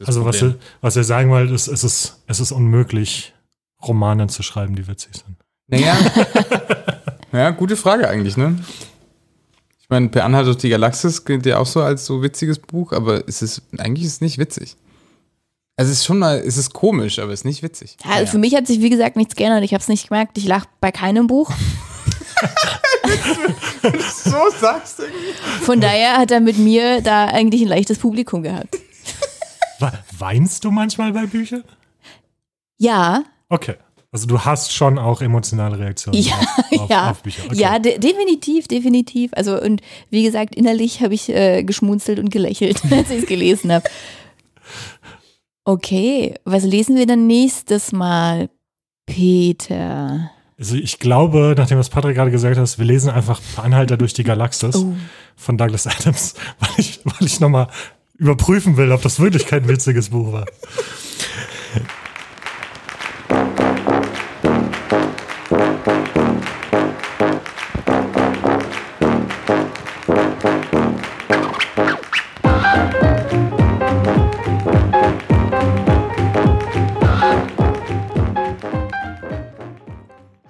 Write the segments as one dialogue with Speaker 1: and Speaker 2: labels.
Speaker 1: das
Speaker 2: Also was ihr, was ihr sagen wollt, ist, es ist, es ist unmöglich, Romane zu schreiben, die witzig sind.
Speaker 1: Naja. ja, gute Frage eigentlich, ne? Ich meine, Per Anhalt durch die Galaxis gilt ja auch so als so witziges Buch, aber es ist, eigentlich ist es nicht witzig. Also es ist schon mal, es ist komisch, aber es ist nicht witzig.
Speaker 3: Ja, also Für mich hat sich, wie gesagt, nichts geändert. Ich habe es nicht gemerkt. Ich lache bei keinem Buch.
Speaker 1: So sagst du
Speaker 3: Von daher hat er mit mir da eigentlich ein leichtes Publikum gehabt.
Speaker 2: We- Weinst du manchmal bei Büchern?
Speaker 3: Ja,
Speaker 2: Okay. Also du hast schon auch emotionale Reaktionen
Speaker 3: Ja,
Speaker 2: auf, auf,
Speaker 3: ja,
Speaker 2: auf Bücher. Okay.
Speaker 3: ja, de definitiv, definitiv. Also und wie gesagt, innerlich habe ich äh, geschmunzelt und gelächelt, als ich es gelesen habe. Okay, was lesen wir dann nächstes Mal, Peter?
Speaker 2: Also ich glaube, nachdem was Patrick gerade gesagt hat, wir lesen einfach Anhalter durch die Galaxis
Speaker 3: Oh.
Speaker 2: von Douglas Adams, weil ich, weil ich nochmal überprüfen will, ob das wirklich kein witziges Buch war.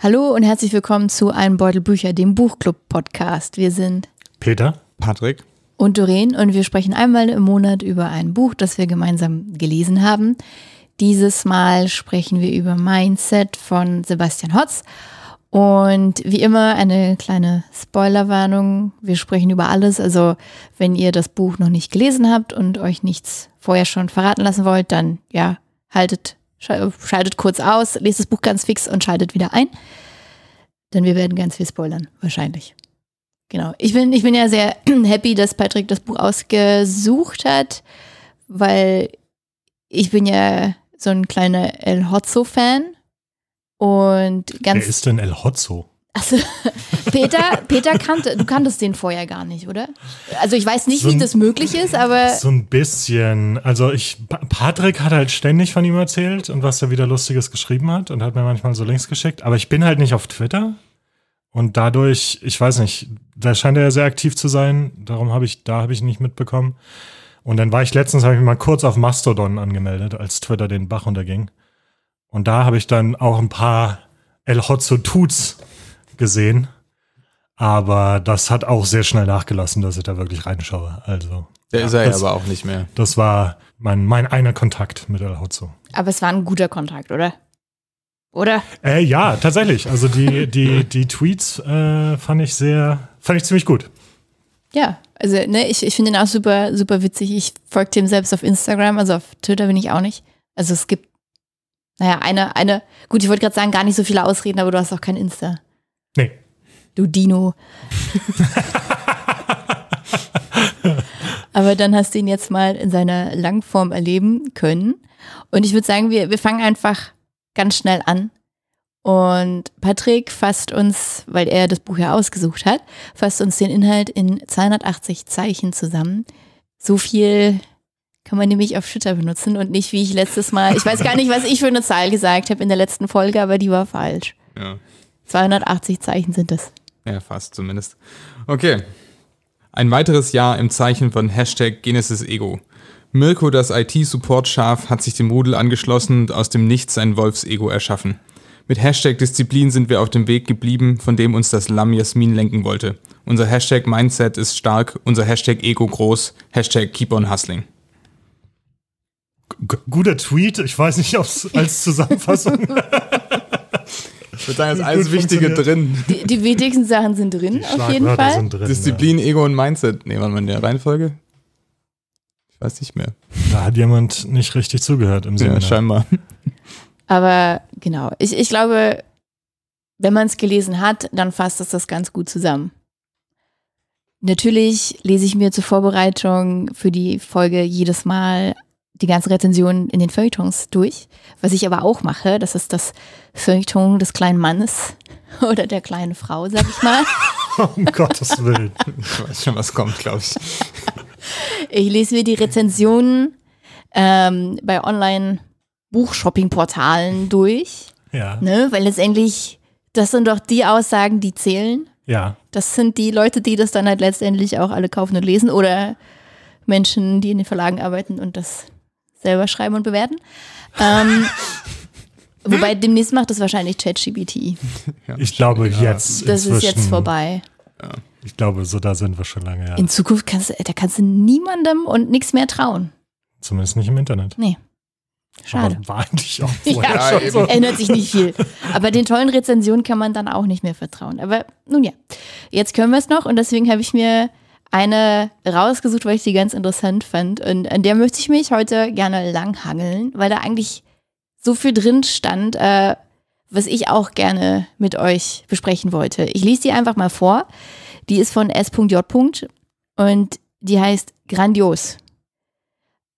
Speaker 3: Hallo und herzlich willkommen zu Ein Beutel Bücher, dem Buchclub-Podcast. Wir sind
Speaker 2: Peter?
Speaker 1: Patrick?
Speaker 3: Und Doreen und wir sprechen einmal im Monat über ein Buch, das wir gemeinsam gelesen haben. Dieses Mal sprechen wir über Mindset von Sebastian Hotz. Und wie immer eine kleine Spoilerwarnung. Wir sprechen über alles. Also wenn ihr das Buch noch nicht gelesen habt und euch nichts vorher schon verraten lassen wollt, dann ja, haltet, schal- schaltet kurz aus, lest das Buch ganz fix und schaltet wieder ein. Denn wir werden ganz viel spoilern, wahrscheinlich. Genau. Ich bin, ich bin ja sehr happy, dass Patrick das Buch ausgesucht hat, weil ich bin ja so ein kleiner El Hotzo-Fan. Und
Speaker 2: Wer
Speaker 3: ganz.
Speaker 2: ist denn El Hotzo?
Speaker 3: Also, Peter, Peter kannte, du kanntest den vorher gar nicht, oder? Also ich weiß nicht,
Speaker 2: So
Speaker 3: wie
Speaker 2: ein-
Speaker 3: das möglich ist, aber
Speaker 2: So ein bisschen. Also ich, Pa- Patrick hat halt ständig von ihm erzählt und was er wieder Lustiges geschrieben hat und hat mir manchmal so Links geschickt. Aber ich bin halt nicht auf Twitter und dadurch, ich weiß nicht, da scheint er ja sehr aktiv zu sein. Darum habe ich, da habe ich ihn nicht mitbekommen. Und dann war ich letztens, habe ich mich mal kurz auf Mastodon angemeldet, als Twitter den Bach unterging. Und da habe ich dann auch ein paar El Hotzo Tuts gesehen. Aber das hat auch sehr schnell nachgelassen, dass ich da wirklich reinschaue. Also.
Speaker 1: Der
Speaker 2: Ja,
Speaker 1: ist er ja
Speaker 2: das-
Speaker 1: aber auch nicht mehr.
Speaker 2: das war mein, mein einer Kontakt mit El Hotzo.
Speaker 3: aber es war ein guter Kontakt, oder? Oder?
Speaker 2: Äh, ja, tatsächlich. Also die, die, die Tweets äh, fand ich sehr, fand ich ziemlich gut.
Speaker 3: Ja, also ne, ich, ich finde ihn auch super, super witzig. Ich folge dem selbst auf Instagram, also auf Twitter bin ich auch nicht. Also es gibt, naja, eine, eine, gut, ich wollte gerade sagen, gar nicht so viele Ausreden, aber du hast auch kein Insta.
Speaker 2: Nee.
Speaker 3: Du Dino. aber dann hast du ihn jetzt mal in seiner Langform erleben können. Und ich würde sagen, wir, wir fangen einfach ganz schnell an. Und Patrick fasst uns, weil er das Buch ja ausgesucht hat, fasst uns den Inhalt in 280 Zeichen zusammen. So viel kann man nämlich auf Twitter benutzen und nicht wie ich letztes Mal. Ich weiß gar nicht, was ich für eine Zahl gesagt habe in der letzten Folge, aber die war falsch.
Speaker 1: Ja.
Speaker 3: 280 Zeichen sind es.
Speaker 1: Ja, fast zumindest. Okay. Ein weiteres Jahr im Zeichen von Hashtag Genesis Ego. Mirko, das IT-Support-Schaf, hat sich dem Rudel angeschlossen und aus dem Nichts ein Wolfsego erschaffen. Mit Hashtag Disziplin sind wir auf dem Weg geblieben, von dem uns das Lamm Jasmin lenken wollte. Unser Hashtag Mindset ist stark, unser Hashtag Ego groß, Hashtag Keep on Hustling.
Speaker 2: G guter Tweet. Ich weiß nicht, ob es als Zusammenfassung.
Speaker 1: Ich würde sagen,
Speaker 2: ist alles Wichtige
Speaker 1: drin.
Speaker 3: Die, die wichtigsten Sachen sind drin, auf jeden Fall.
Speaker 2: sind drin.
Speaker 1: Disziplin, Ego und Mindset. Nee, warte mal, in der Reihenfolge? Ich weiß nicht mehr.
Speaker 2: Ja. Da hat jemand nicht richtig zugehört im
Speaker 1: Ja,
Speaker 2: Seminar.
Speaker 1: scheinbar.
Speaker 3: Aber genau, ich, ich glaube, wenn man es gelesen hat, dann fasst es das ganz gut zusammen. Natürlich lese ich mir zur Vorbereitung für die Folge jedes Mal die ganze Rezension in den Feuilletons durch. Was ich aber auch mache, das ist das Feuilleton des kleinen Mannes oder der kleinen Frau, sag ich mal.
Speaker 2: um Gottes Willen.
Speaker 1: Ich weiß schon, was kommt, glaube ich.
Speaker 3: Ich lese mir die Rezensionen ähm, bei Online-Buchshopping-Portalen durch,
Speaker 2: Ja.
Speaker 3: ne? weil letztendlich, das sind doch die Aussagen, die zählen.
Speaker 2: Ja.
Speaker 3: Das sind die Leute, die das dann halt letztendlich auch alle kaufen und lesen oder Menschen, die in den Verlagen arbeiten und das selber schreiben und bewerten. Ähm, wobei demnächst macht das wahrscheinlich ChatGPT.
Speaker 2: Ich glaube jetzt.
Speaker 3: Das ist jetzt vorbei.
Speaker 2: Ich glaube, so da sind wir schon lange, ja.
Speaker 3: In Zukunft kannst du, da kannst du niemandem und nichts mehr trauen.
Speaker 2: Zumindest nicht im Internet.
Speaker 3: Nee. Schade.
Speaker 2: Aber war eigentlich auch
Speaker 3: Ja,
Speaker 2: vorher
Speaker 1: Ja,
Speaker 2: schon
Speaker 1: eben.
Speaker 2: so.
Speaker 3: Ändert sich nicht viel. Aber den tollen Rezensionen kann man dann auch nicht mehr vertrauen. Aber nun ja, jetzt können wir es noch und deswegen habe ich mir eine rausgesucht, weil ich sie ganz interessant fand. Und an der möchte ich mich heute gerne langhangeln, weil da eigentlich so viel drin stand, äh, was ich auch gerne mit euch besprechen wollte. Ich lese die einfach mal vor. Die ist von S.J. und die heißt Grandios.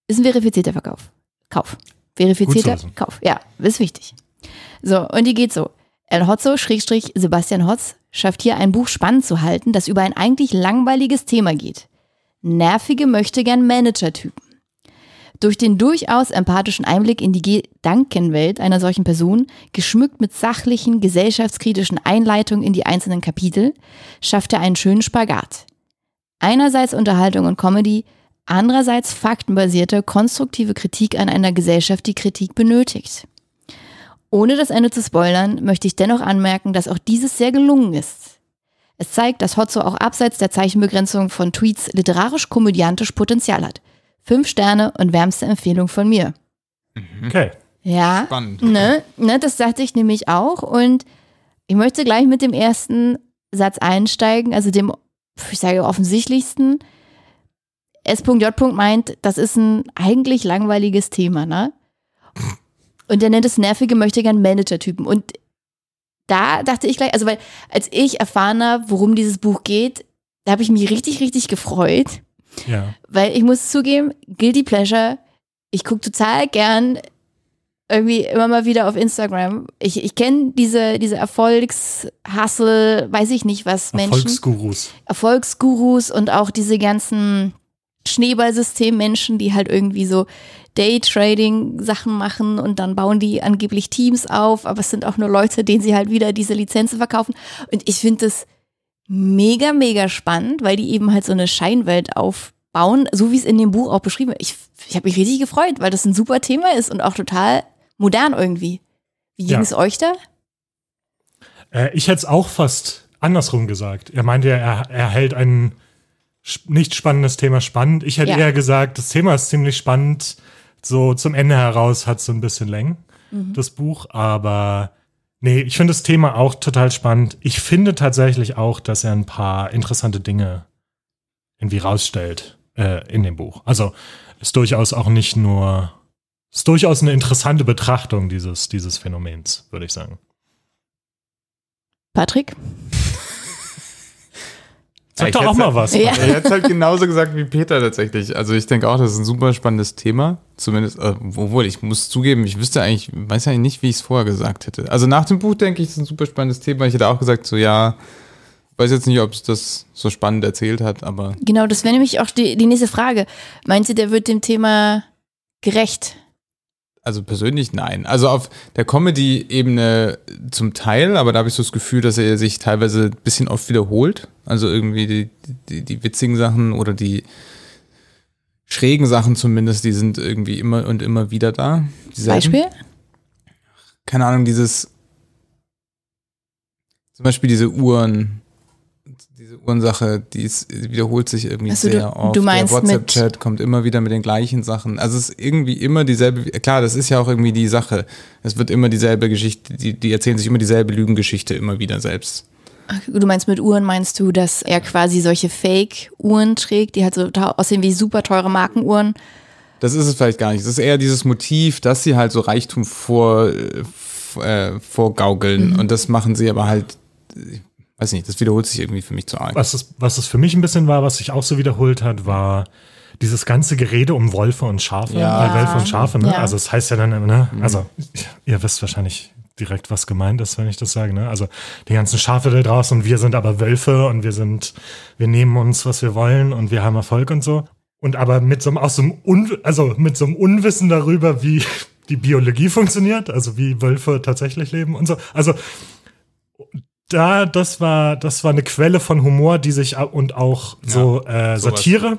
Speaker 3: Ist ein verifizierter Verkauf. Kauf. Verifizierter. Kauf. Ja, ist wichtig. So, und die geht so. El Hotzo, Schrägstrich Sebastian Hotz, schafft hier ein Buch spannend zu halten, das über ein eigentlich langweiliges Thema geht. Nervige möchte gern Manager-Typen. Durch den durchaus empathischen Einblick in die Gedankenwelt einer solchen Person, geschmückt mit sachlichen, gesellschaftskritischen Einleitungen in die einzelnen Kapitel, schafft er einen schönen Spagat. Einerseits Unterhaltung und Comedy, andererseits faktenbasierte, konstruktive Kritik an einer Gesellschaft, die Kritik benötigt. Ohne das Ende zu spoilern, möchte ich dennoch anmerken, dass auch dieses sehr gelungen ist. Es zeigt, dass Hotzo auch abseits der Zeichenbegrenzung von Tweets literarisch-komödiantisch Potenzial hat. Fünf Sterne und wärmste Empfehlung von mir.
Speaker 2: Okay.
Speaker 3: Ja,
Speaker 1: Spannend.
Speaker 3: ne, ne, das sagte ich nämlich auch. Und ich möchte gleich mit dem ersten Satz einsteigen, also dem, ich sage offensichtlichsten. S.J. meint, das ist ein eigentlich langweiliges Thema, ne? Und er nennt es nervige möchte gern Manager-Typen. Und da dachte ich gleich, also weil als ich erfahren habe, worum dieses Buch geht, da habe ich mich richtig, richtig gefreut.
Speaker 2: Ja.
Speaker 3: Weil ich muss zugeben, Guilty Pleasure, ich gucke total gern irgendwie immer mal wieder auf Instagram. Ich, ich kenne diese, diese Erfolgshassel, weiß ich nicht was, Menschen.
Speaker 2: Erfolgsgurus.
Speaker 3: Erfolgsgurus und auch diese ganzen Schneeballsystem-Menschen, die halt irgendwie so Daytrading-Sachen machen und dann bauen die angeblich Teams auf, aber es sind auch nur Leute, denen sie halt wieder diese Lizenzen verkaufen. Und ich finde das mega, mega spannend, weil die eben halt so eine Scheinwelt aufbauen, so wie es in dem Buch auch beschrieben wird. Ich, ich habe mich richtig gefreut, weil das ein super Thema ist und auch total modern irgendwie. Wie ging
Speaker 2: Ja.
Speaker 3: es euch da?
Speaker 2: Äh, ich hätte es auch fast andersrum gesagt. Er meinte, ja, er, er hält ein nicht spannendes Thema spannend. Ich hätte
Speaker 3: Ja.
Speaker 2: eher gesagt, das Thema ist ziemlich spannend. So zum Ende heraus hat es so ein bisschen Längen, das Buch. Aber nee, ich finde das Thema auch total spannend. Ich finde tatsächlich auch, dass er ein paar interessante Dinge irgendwie rausstellt äh, in dem Buch. Also ist durchaus auch nicht nur, ist durchaus eine interessante Betrachtung dieses, dieses Phänomens, würde ich sagen.
Speaker 3: Patrick?
Speaker 2: Sag doch auch mal was.
Speaker 3: Ja.
Speaker 1: Er hat halt genauso gesagt wie Peter tatsächlich. Also ich denke auch, das ist ein super spannendes Thema. Zumindest, äh, obwohl ich muss zugeben, ich wüsste eigentlich, weiß eigentlich nicht, wie ich es vorher gesagt hätte. Also nach dem Buch denke ich, es ist ein super spannendes Thema. Ich hätte auch gesagt, so ja, ich weiß jetzt nicht, ob es das so spannend erzählt hat, aber
Speaker 3: Genau, das wäre nämlich auch die, die nächste Frage. Meint ihr, der wird dem Thema gerecht?
Speaker 1: Also persönlich nein. Also auf der Comedy-Ebene zum Teil, aber da habe ich so das Gefühl, dass er sich teilweise ein bisschen oft wiederholt. Also irgendwie die, die, die witzigen Sachen oder die schrägen Sachen zumindest, die sind irgendwie immer und immer wieder da.
Speaker 3: Beispiel?
Speaker 1: Keine Ahnung, dieses zum Beispiel diese Uhren, Uhrensache, die ist, wiederholt sich irgendwie
Speaker 3: Ach so, du-
Speaker 1: sehr oft.
Speaker 3: du meinst
Speaker 1: Der WhatsApp-Chat kommt immer wieder mit den gleichen Sachen. Also es ist irgendwie immer dieselbe, klar, das ist ja auch irgendwie die Sache. Es wird immer dieselbe Geschichte, die, die erzählen sich immer dieselbe Lügengeschichte immer wieder selbst.
Speaker 3: Du meinst mit Uhren, meinst du, dass er quasi solche Fake-Uhren trägt, die halt so aussehen wie super teure Markenuhren?
Speaker 1: Das ist es vielleicht gar nicht. Es ist eher dieses Motiv, dass sie halt so Reichtum vor, äh, äh, vorgaukeln. Und das machen sie aber halt, weiß nicht, das wiederholt sich irgendwie für mich zu arg.
Speaker 2: Was es, was es für mich ein bisschen war, was sich auch so wiederholt hat, war dieses ganze Gerede um Wolfe und Schafe,
Speaker 1: Ja.
Speaker 2: äh, Wölfe und Schafe, ne?
Speaker 3: Ja.
Speaker 2: Also es heißt ja dann, immer, ne? Also ihr wisst wahrscheinlich direkt, was gemeint ist, wenn ich das sage, ne? Also die ganzen Schafe da draußen und wir sind aber Wölfe und wir sind, wir nehmen uns, was wir wollen und wir haben Erfolg und so. Und aber mit so einem, aus so einem Un, also mit so einem Unwissen darüber, wie die Biologie funktioniert, also wie Wölfe tatsächlich leben und so. Also da, das war, das war eine Quelle von Humor, die sich und auch so äh. Satire,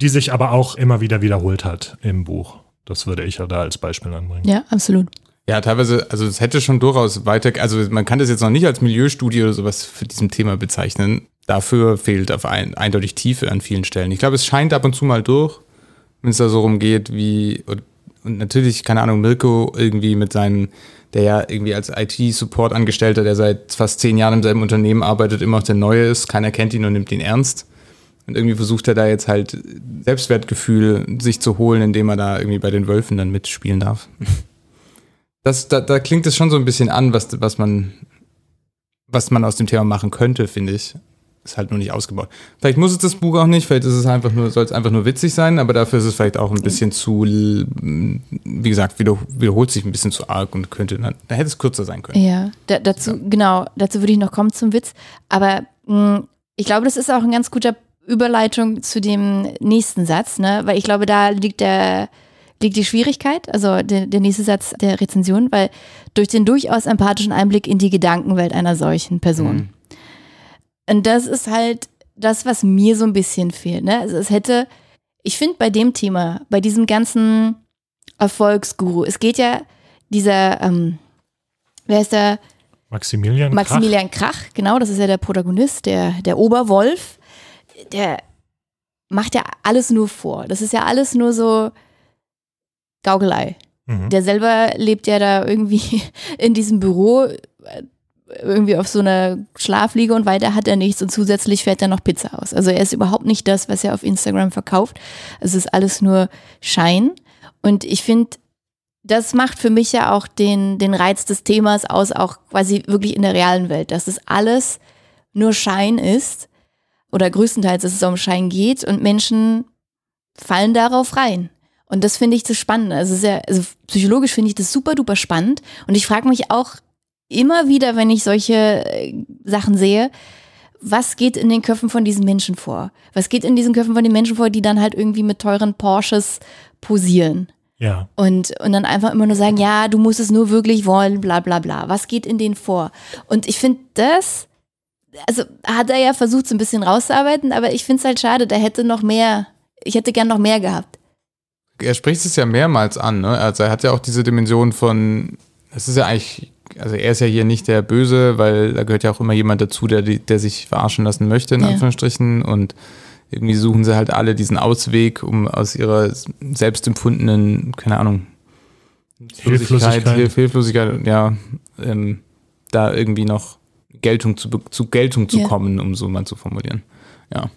Speaker 2: die sich aber auch immer wieder wiederholt hat im Buch. Das würde ich ja da als Beispiel anbringen.
Speaker 3: Ja, absolut.
Speaker 1: Ja, teilweise, also es hätte schon durchaus weiter, also man kann das jetzt noch nicht als Milieustudie oder sowas für diesem Thema bezeichnen. Dafür fehlt auf ein, eindeutig Tiefe an vielen Stellen. Ich glaube, es scheint ab und zu mal durch, wenn es da so rumgeht, wie, und, und natürlich, keine Ahnung, Mirko irgendwie mit seinen, der ja irgendwie als IT-Support-Angestellter, der seit fast zehn Jahren im selben Unternehmen arbeitet, immer noch der Neue ist, keiner kennt ihn und nimmt ihn ernst. Und irgendwie versucht er da jetzt halt Selbstwertgefühl sich zu holen, indem er da irgendwie bei den Wölfen dann mitspielen darf. Das, da, da klingt es schon so ein bisschen an, was, was man, was man aus dem Thema machen könnte, finde ich. Ist halt nur nicht ausgebaut. Vielleicht muss es das Buch auch nicht, vielleicht ist es einfach nur, soll es einfach nur witzig sein, aber dafür ist es vielleicht auch ein bisschen zu, wie gesagt, wiederholt sich ein bisschen zu arg und könnte, da hätte es kürzer sein können.
Speaker 3: Ja, da, dazu, ja. genau, dazu würde ich noch kommen zum Witz. Aber mh, hm, ich glaube, das ist auch ein ganz guter Überleitung zu dem nächsten Satz, ne? Weil ich glaube, da liegt der, liegt die Schwierigkeit, also der, der nächste Satz der Rezension, weil durch den durchaus empathischen Einblick in die Gedankenwelt einer solchen Person. Mhm. Und das ist halt das, was mir so ein bisschen fehlt. Ne? Also es hätte, ich finde bei dem Thema, bei diesem ganzen Erfolgsguru, es geht ja dieser, ähm, wer ist der?
Speaker 2: Maximilian,
Speaker 3: Maximilian Krach. Krach, genau, das ist ja der Protagonist, der, der Oberwolf. Der macht ja alles nur vor. Das ist ja alles nur so, Gaukelei. Mhm. Der selber lebt ja da irgendwie in diesem Büro, irgendwie auf so einer Schlafliege und weiter hat er nichts und zusätzlich fährt er noch Pizza aus. Also er ist überhaupt nicht das, was er auf Instagram verkauft. Es ist alles nur Schein. Und ich finde, das macht für mich ja auch den, den Reiz des Themas aus, auch quasi wirklich in der realen Welt, dass das alles nur Schein ist oder größtenteils, dass es um Schein geht und Menschen fallen darauf rein. Und das finde ich das Spannende. Also, sehr, also psychologisch finde ich das super duper spannend. Und ich frage mich auch immer wieder, wenn ich solche äh, Sachen sehe, was geht in den Köpfen von diesen Menschen vor? Was geht in diesen Köpfen von den Menschen vor, die dann halt irgendwie mit teuren Porsches posieren?
Speaker 2: Ja.
Speaker 3: Und, und dann einfach immer nur sagen, ja, du musst es nur wirklich wollen, bla bla bla. Was geht in denen vor? Und ich finde das, also hat er ja versucht, so ein bisschen rauszuarbeiten, aber ich finde es halt schade, da hätte noch mehr, ich hätte gern noch mehr gehabt
Speaker 1: er spricht es ja mehrmals an, ne? Also er hat ja auch diese Dimension von, das ist ja eigentlich, also er ist ja hier nicht der Böse, weil da gehört ja auch immer jemand dazu, der, der sich verarschen lassen möchte, in ja. Anführungsstrichen. Und irgendwie suchen sie halt alle diesen Ausweg, um aus ihrer selbstempfundenen, keine Ahnung,
Speaker 2: Hilflosigkeit,
Speaker 1: Hilflosigkeit, ja, ähm, da irgendwie noch Geltung zu, zu Geltung zu ja. kommen, um so mal zu formulieren. Ja.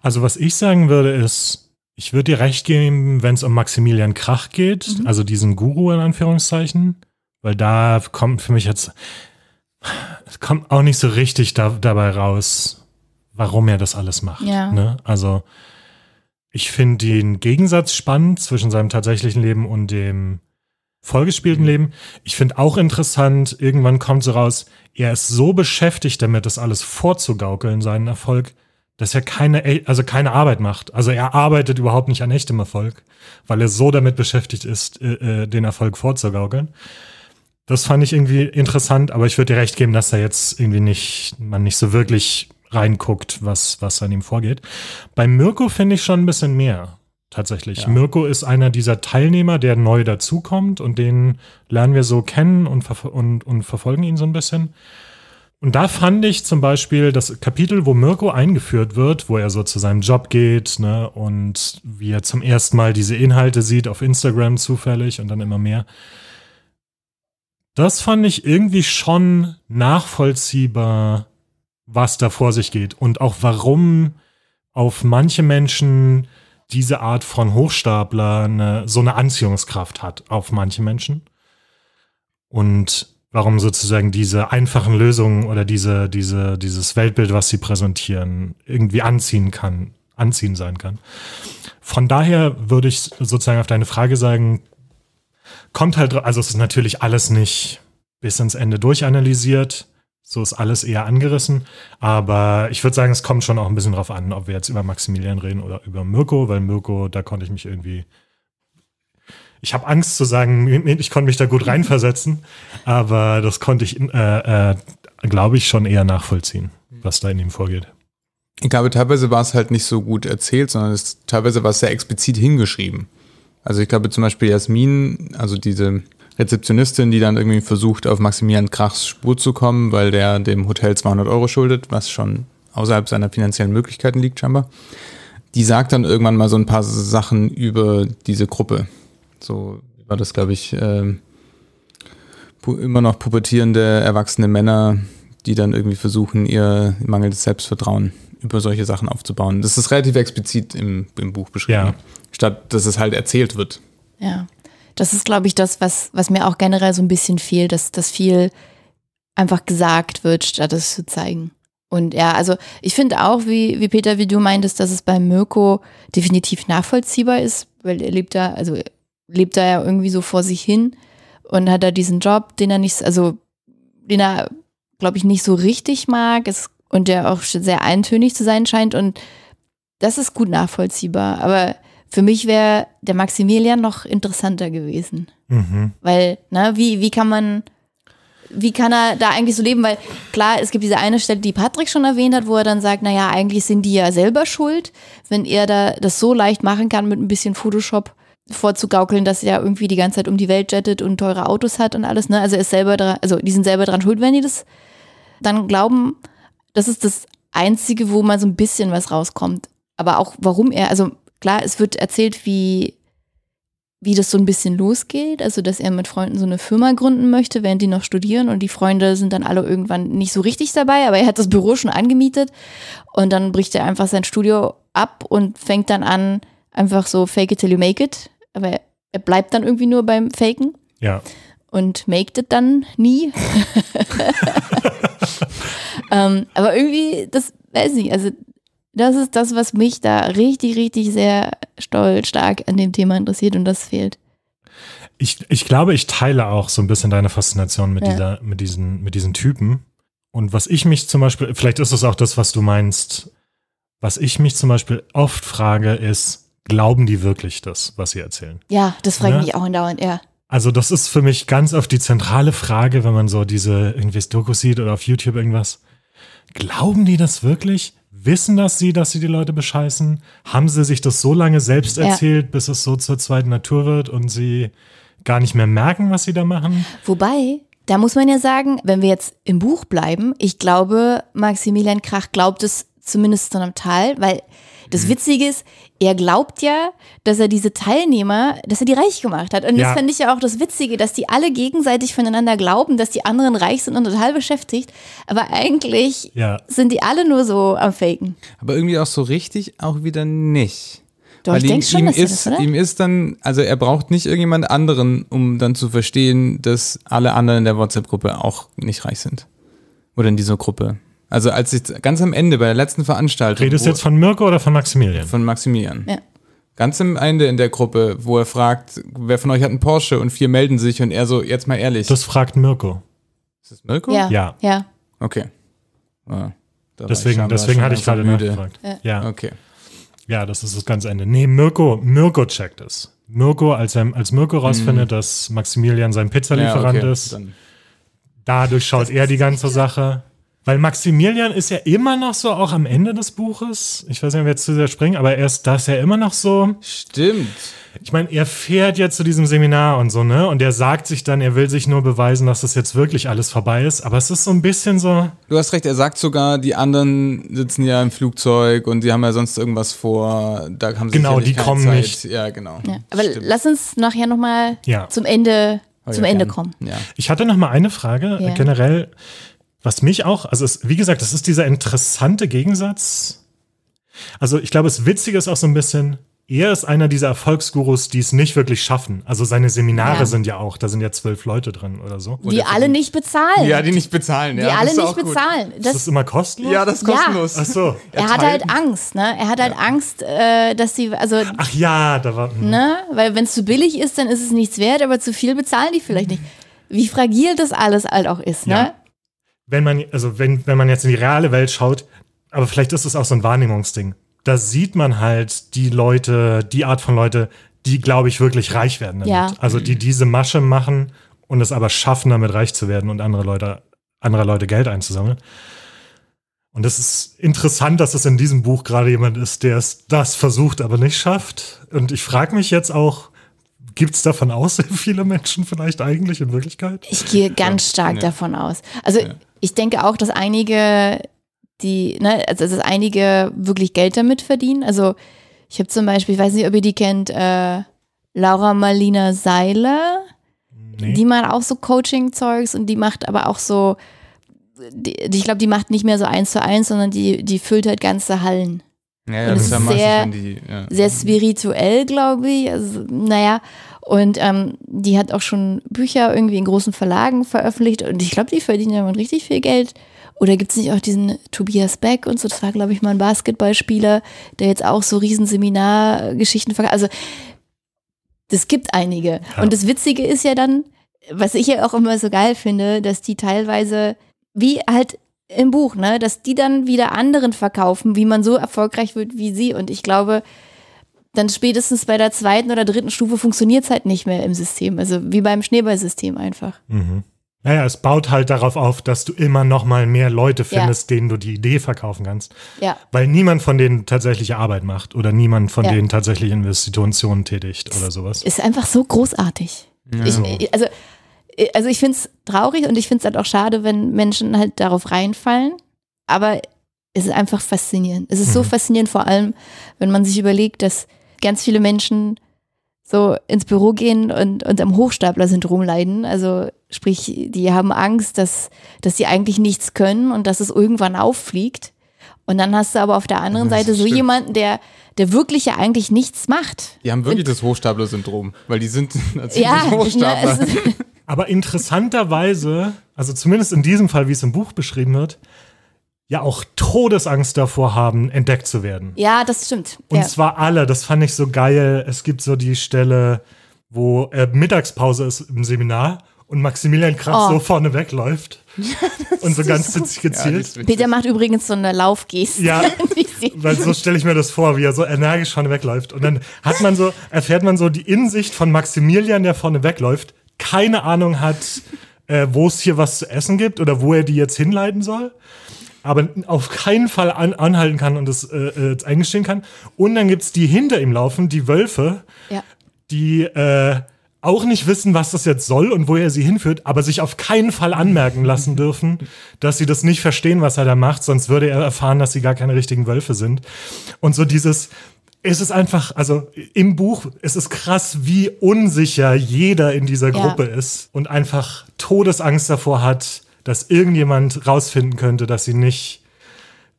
Speaker 2: Also was ich sagen würde ist, ich würde dir recht geben, wenn es um Maximilian Krach geht, mhm. also diesen Guru in Anführungszeichen, weil da kommt für mich jetzt, kommt auch nicht so richtig da, dabei raus, warum er das alles macht.
Speaker 3: Ja.
Speaker 2: Ne? Also ich finde den Gegensatz spannend zwischen seinem tatsächlichen Leben und dem vollgespielten mhm. Leben. Ich finde auch interessant, irgendwann kommt so raus, er ist so beschäftigt damit, das alles vorzugaukeln, seinen Erfolg, dass er keine, also keine Arbeit macht. Also er arbeitet überhaupt nicht an echtem Erfolg, weil er so damit beschäftigt ist, äh, äh, den Erfolg vorzugaukeln. Das fand ich irgendwie interessant, aber ich würde dir recht geben, dass da jetzt irgendwie nicht, man nicht so wirklich reinguckt, was, was an ihm vorgeht. Bei Mirko finde ich schon ein bisschen mehr. Tatsächlich. Ja. Mirko ist einer dieser Teilnehmer, der neu dazukommt und den lernen wir so kennen und, und, und verfolgen ihn so ein bisschen. Und da fand ich zum Beispiel das Kapitel, wo Mirko eingeführt wird, wo er so zu seinem Job geht, ne, und wie er zum ersten Mal diese Inhalte sieht auf Instagram zufällig und dann immer mehr. Das fand ich irgendwie schon nachvollziehbar, was da vor sich geht und auch warum auf manche Menschen diese Art von Hochstapler eine, so eine Anziehungskraft hat auf manche Menschen. Und warum sozusagen diese einfachen Lösungen oder diese, diese, dieses Weltbild, was sie präsentieren, irgendwie anziehen kann, anziehen sein kann. Von daher würde ich sozusagen auf deine Frage sagen, kommt halt, also es ist natürlich alles nicht bis ins Ende durchanalysiert. So ist alles eher angerissen. Aber ich würde sagen, es kommt schon auch ein bisschen drauf an, ob wir jetzt über Maximilian reden oder über Mirko, weil Mirko, da konnte ich mich irgendwie ich habe Angst zu sagen, ich konnte mich da gut reinversetzen, aber das konnte ich, äh, äh, glaube ich, schon eher nachvollziehen, was da in ihm vorgeht.
Speaker 1: Ich glaube, teilweise war es halt nicht so gut erzählt, sondern es, teilweise war es sehr explizit hingeschrieben. Also ich glaube zum Beispiel Jasmin, also diese Rezeptionistin, die dann irgendwie versucht, auf Maximilian Krachs Spur zu kommen, weil der dem Hotel 200 Euro schuldet, was schon außerhalb seiner finanziellen Möglichkeiten liegt scheinbar. Die sagt dann irgendwann mal so ein paar Sachen über diese Gruppe. So war das, glaube ich, äh, immer noch pubertierende, erwachsene Männer, die dann irgendwie versuchen, ihr mangelndes Selbstvertrauen über solche Sachen aufzubauen. Das ist relativ explizit im, im Buch beschrieben,
Speaker 2: Ja.
Speaker 1: Statt dass es halt erzählt wird.
Speaker 3: Ja. Das ist, glaube ich, das, was, was mir auch generell so ein bisschen fehlt, dass, dass viel einfach gesagt wird, statt es zu zeigen. Und ja, also ich finde auch, wie, wie Peter, wie du meintest, dass es bei Mirko definitiv nachvollziehbar ist, weil er lebt da, also lebt da ja irgendwie so vor sich hin und hat da diesen Job, den er nicht, also den er, glaube ich, nicht so richtig mag es, und der auch sehr eintönig zu sein scheint. Und das ist gut nachvollziehbar. Aber für mich wäre der Maximilian noch interessanter gewesen.
Speaker 2: Mhm.
Speaker 3: Weil, ne, wie, wie kann man, wie kann er da eigentlich so leben? Weil klar, es gibt diese eine Stelle, die Patrick schon erwähnt hat, wo er dann sagt, naja, eigentlich sind die ja selber schuld, wenn er da das so leicht machen kann mit ein bisschen Photoshop vorzugaukeln, dass er irgendwie die ganze Zeit um die Welt jettet und teure Autos hat und alles, ne? Also er ist selber dran, also die sind selber dran schuld, wenn die das dann glauben. Das ist das Einzige, wo mal so ein bisschen was rauskommt. Aber auch warum er, also klar, es wird erzählt, wie wie das so ein bisschen losgeht, also dass er mit Freunden so eine Firma gründen möchte, während die noch studieren. Und die Freunde sind dann alle irgendwann nicht so richtig dabei, aber er hat das Büro schon angemietet. Und dann bricht er einfach sein Studio ab und fängt dann an, einfach so fake it till you make it, aber er bleibt dann irgendwie nur beim Faken.
Speaker 2: Ja.
Speaker 3: und maked it dann nie. ähm, aber irgendwie, das weiß ich, also das ist das, was mich da richtig, richtig sehr stolz, stark an dem Thema interessiert und das fehlt.
Speaker 2: Ich, ich glaube, ich teile auch so ein bisschen deine Faszination mit,
Speaker 3: Ja.
Speaker 2: dieser, mit, diesen, mit diesen Typen. Und was ich mich zum Beispiel, vielleicht ist es auch das, was du meinst, was ich mich zum Beispiel oft frage, ist, glauben die wirklich das, was sie erzählen?
Speaker 3: Ja, das frage
Speaker 2: Ne?
Speaker 3: ich mich auch andauernd, ja.
Speaker 2: Also das ist für mich ganz oft die zentrale Frage, wenn man so diese irgendwie Dokus sieht oder auf YouTube irgendwas. Glauben die das wirklich? Wissen das sie, dass sie die Leute bescheißen? Haben sie sich das so lange selbst
Speaker 3: Ja.
Speaker 2: erzählt, bis es so zur zweiten Natur wird und sie gar nicht mehr merken, was sie da machen?
Speaker 3: Wobei, da muss man ja sagen, wenn wir jetzt im Buch bleiben, ich glaube, Maximilian Krach glaubt es zumindest zu einem Teil, weil das
Speaker 2: Mhm.
Speaker 3: Witzige ist, er glaubt ja, dass er diese Teilnehmer, dass er die reich gemacht hat. Und
Speaker 2: Ja.
Speaker 3: das finde ich ja auch das Witzige, dass die alle gegenseitig voneinander glauben, dass die anderen reich sind und total beschäftigt. Aber eigentlich
Speaker 2: Ja.
Speaker 3: sind die alle nur so am Faken.
Speaker 1: Aber irgendwie auch so richtig auch wieder nicht.
Speaker 3: Doch,
Speaker 1: Weil
Speaker 3: ich denke schon,
Speaker 1: ihm
Speaker 3: dass
Speaker 1: ist,
Speaker 3: das, oder?
Speaker 1: ihm ist dann, also er braucht nicht irgendjemand anderen, um dann zu verstehen, dass alle anderen in der WhatsApp-Gruppe auch nicht reich sind. Oder in dieser Gruppe. Also als ich ganz am Ende bei der letzten Veranstaltung
Speaker 2: Redest du jetzt von Mirko oder von Maximilian?
Speaker 1: von Maximilian.
Speaker 3: Ja.
Speaker 1: Ganz am Ende in der Gruppe, wo er fragt, wer von euch hat einen Porsche und vier melden sich und er so, jetzt mal ehrlich.
Speaker 2: Das fragt Mirko.
Speaker 1: ist das Mirko?
Speaker 3: Ja.
Speaker 2: Ja.
Speaker 3: Ja.
Speaker 1: Okay. Ah, da war ich
Speaker 2: Deswegen, deswegen hatte ich gerade
Speaker 1: müde.
Speaker 2: nachgefragt. Ja.
Speaker 1: Okay.
Speaker 2: ja, das ist das ganze Ende. Nee, Mirko, Mirko checkt es. Mirko, als, er, als Mirko rausfindet, dass Maximilian sein Pizzalieferant
Speaker 1: Mhm. Ja, okay.
Speaker 2: ist,
Speaker 1: Dann,
Speaker 2: dadurch schaut er die ganze Sache. Weil Maximilian ist ja immer noch so, auch am Ende des Buches, ich weiß nicht, ob wir jetzt zu sehr springen, aber er ist, da ist ja immer noch so,
Speaker 1: stimmt.
Speaker 2: ich meine, er fährt ja zu diesem Seminar und so, ne? Und er sagt sich dann, er will sich nur beweisen, dass das jetzt wirklich alles vorbei ist. Aber es ist so ein bisschen so,
Speaker 1: Du hast recht, er sagt sogar, die anderen sitzen ja im Flugzeug und die haben ja sonst irgendwas vor. Da haben sie
Speaker 2: Genau, die kommen
Speaker 1: Zeit.
Speaker 2: nicht.
Speaker 1: Ja, genau.
Speaker 3: ja. Aber
Speaker 1: Stimmt.
Speaker 3: lass uns nachher nochmal
Speaker 2: Ja.
Speaker 3: zum Ende,
Speaker 1: Oh,
Speaker 3: zum
Speaker 1: ja,
Speaker 3: Ende
Speaker 1: gern.
Speaker 3: kommen.
Speaker 1: Ja.
Speaker 2: Ich hatte noch mal eine Frage
Speaker 3: Ja.
Speaker 2: generell, was mich auch, also es, wie gesagt, das ist dieser interessante Gegensatz. Also ich glaube, das Witzige ist auch so ein bisschen, er ist einer dieser Erfolgsgurus, die es nicht wirklich schaffen. Also seine Seminare
Speaker 3: Ja.
Speaker 2: sind ja auch, da sind ja zwölf Leute drin oder so.
Speaker 3: Die alle nicht bezahlen.
Speaker 1: ja, die nicht bezahlen.
Speaker 3: die
Speaker 1: ja, das
Speaker 3: alle nicht bezahlen.
Speaker 2: Ist das
Speaker 3: Das,
Speaker 2: immer kostenlos?
Speaker 1: Ja, das ist
Speaker 3: Ja.
Speaker 1: kostenlos.
Speaker 2: Ach so.
Speaker 3: er hat halt Angst, ne? Er hat halt Angst, äh, dass sie, also,
Speaker 2: Ach ja, da war. hm.
Speaker 3: ne? Weil wenn es zu billig ist, dann ist es nichts wert, aber zu viel bezahlen die vielleicht nicht. Wie fragil das alles halt auch ist, ne?
Speaker 2: Wenn man, also wenn, wenn man jetzt in die reale Welt schaut, aber vielleicht ist es auch so ein Wahrnehmungsding. Da sieht man halt die Leute, die Art von Leute, die, glaube ich, wirklich reich werden damit.
Speaker 3: Ja.
Speaker 2: Also die diese Masche machen und es aber schaffen, damit reich zu werden und andere Leute, andere Leute Geld einzusammeln. Und es ist interessant, dass es in diesem Buch gerade jemand ist, der es das versucht, aber nicht schafft. Und ich frage mich jetzt auch, Gibt es davon aus, sehr viele Menschen vielleicht eigentlich in Wirklichkeit?
Speaker 3: Ich gehe ganz
Speaker 1: Ja,
Speaker 3: stark
Speaker 1: ja.
Speaker 3: davon aus. Also
Speaker 1: Ja.
Speaker 3: ich denke auch, dass einige, die, ne, also dass einige wirklich Geld damit verdienen. Also ich habe zum Beispiel, ich weiß nicht, ob ihr die kennt, äh, Laura Marlina Seiler.
Speaker 2: Nee.
Speaker 3: Die macht auch so Coaching-Zeugs und die macht aber auch so, die, die- ich glaube, die macht nicht mehr so eins zu eins, sondern die, die füllt halt ganze Hallen.
Speaker 1: Ja, ja das ist ja
Speaker 3: ist
Speaker 1: meistens,
Speaker 3: sehr-
Speaker 1: die. Ja.
Speaker 3: Sehr spirituell, glaube ich. Also, naja, und ähm, die hat auch schon Bücher irgendwie in großen Verlagen veröffentlicht und ich glaube, die verdienen damit richtig viel Geld. Oder gibt es nicht auch diesen Tobias Beck und so? Das war, glaube ich, mal ein Basketballspieler, der jetzt auch so riesen Seminargeschichten verkauft. Also das gibt einige.
Speaker 2: Ja.
Speaker 3: Und das Witzige ist ja dann, was ich ja auch immer so geil finde, dass die teilweise, wie halt im Buch, ne, dass die dann wieder anderen verkaufen, wie man so erfolgreich wird wie sie. Und ich glaube, dann spätestens bei der zweiten oder dritten Stufe funktioniert es halt nicht mehr im System. Also wie beim Schneeballsystem einfach.
Speaker 2: Mhm. Naja, es baut halt darauf auf, dass du immer noch mal mehr Leute
Speaker 3: Ja.
Speaker 2: findest, denen du die Idee verkaufen kannst.
Speaker 3: Ja.
Speaker 2: Weil niemand von denen tatsächliche Arbeit macht oder niemand von
Speaker 3: Ja.
Speaker 2: denen tatsächlich Investitionen tätigt oder sowas.
Speaker 3: Ist einfach so großartig. Ich, also, also ich finde es traurig und ich finde es halt auch schade, wenn Menschen halt darauf reinfallen. Aber es ist einfach faszinierend. Es ist so
Speaker 2: Mhm.
Speaker 3: faszinierend, vor allem, wenn man sich überlegt, dass ganz viele Menschen so ins Büro gehen und, und am Hochstapler-Syndrom leiden. Also sprich, die haben Angst, dass, dass sie eigentlich nichts können und dass es irgendwann auffliegt. Und dann hast du aber auf der anderen
Speaker 1: Das
Speaker 3: Seite so
Speaker 1: stimmt.
Speaker 3: jemanden, der, der wirklich ja eigentlich nichts macht.
Speaker 1: Die haben wirklich das Hochstapler-Syndrom, weil die sind ziemlich
Speaker 3: Ja, ne,
Speaker 1: Hochstapler.
Speaker 3: ist,
Speaker 2: Aber interessanterweise, also zumindest in diesem Fall, wie es im Buch beschrieben wird, ja auch Todesangst davor haben, entdeckt zu werden.
Speaker 3: ja, das stimmt.
Speaker 2: Und
Speaker 3: ja.
Speaker 2: zwar alle, das fand ich so geil. Es gibt so die Stelle, wo äh, Mittagspause ist im Seminar und Maximilian Krach
Speaker 3: Oh.
Speaker 2: so vorne wegläuft und so ganz
Speaker 1: Ja,
Speaker 2: gezielt.
Speaker 1: witzig.
Speaker 3: Peter macht übrigens so eine Laufgeste.
Speaker 2: Ja. Weil so stelle ich mir das vor, wie er so energisch vorne wegläuft. Und dann hat man so, erfährt man so die Insicht von Maximilian, der vorne wegläuft, keine Ahnung hat, äh, wo es hier was zu essen gibt oder wo er die jetzt hinleiten soll. Aber auf keinen Fall an, anhalten kann und es äh, äh, eingestehen kann. Und dann gibt's die hinter ihm laufen, die Wölfe,
Speaker 3: ja.
Speaker 2: die äh, auch nicht wissen, was das jetzt soll und wo er sie hinführt, aber sich auf keinen Fall anmerken lassen dürfen, dass sie das nicht verstehen, was er da macht, sonst würde er erfahren, dass sie gar keine richtigen Wölfe sind. Und so dieses, es ist einfach, also im Buch, es ist krass, wie unsicher jeder in dieser
Speaker 3: Ja.
Speaker 2: Gruppe ist und einfach Todesangst davor hat, dass irgendjemand rausfinden könnte, dass sie nicht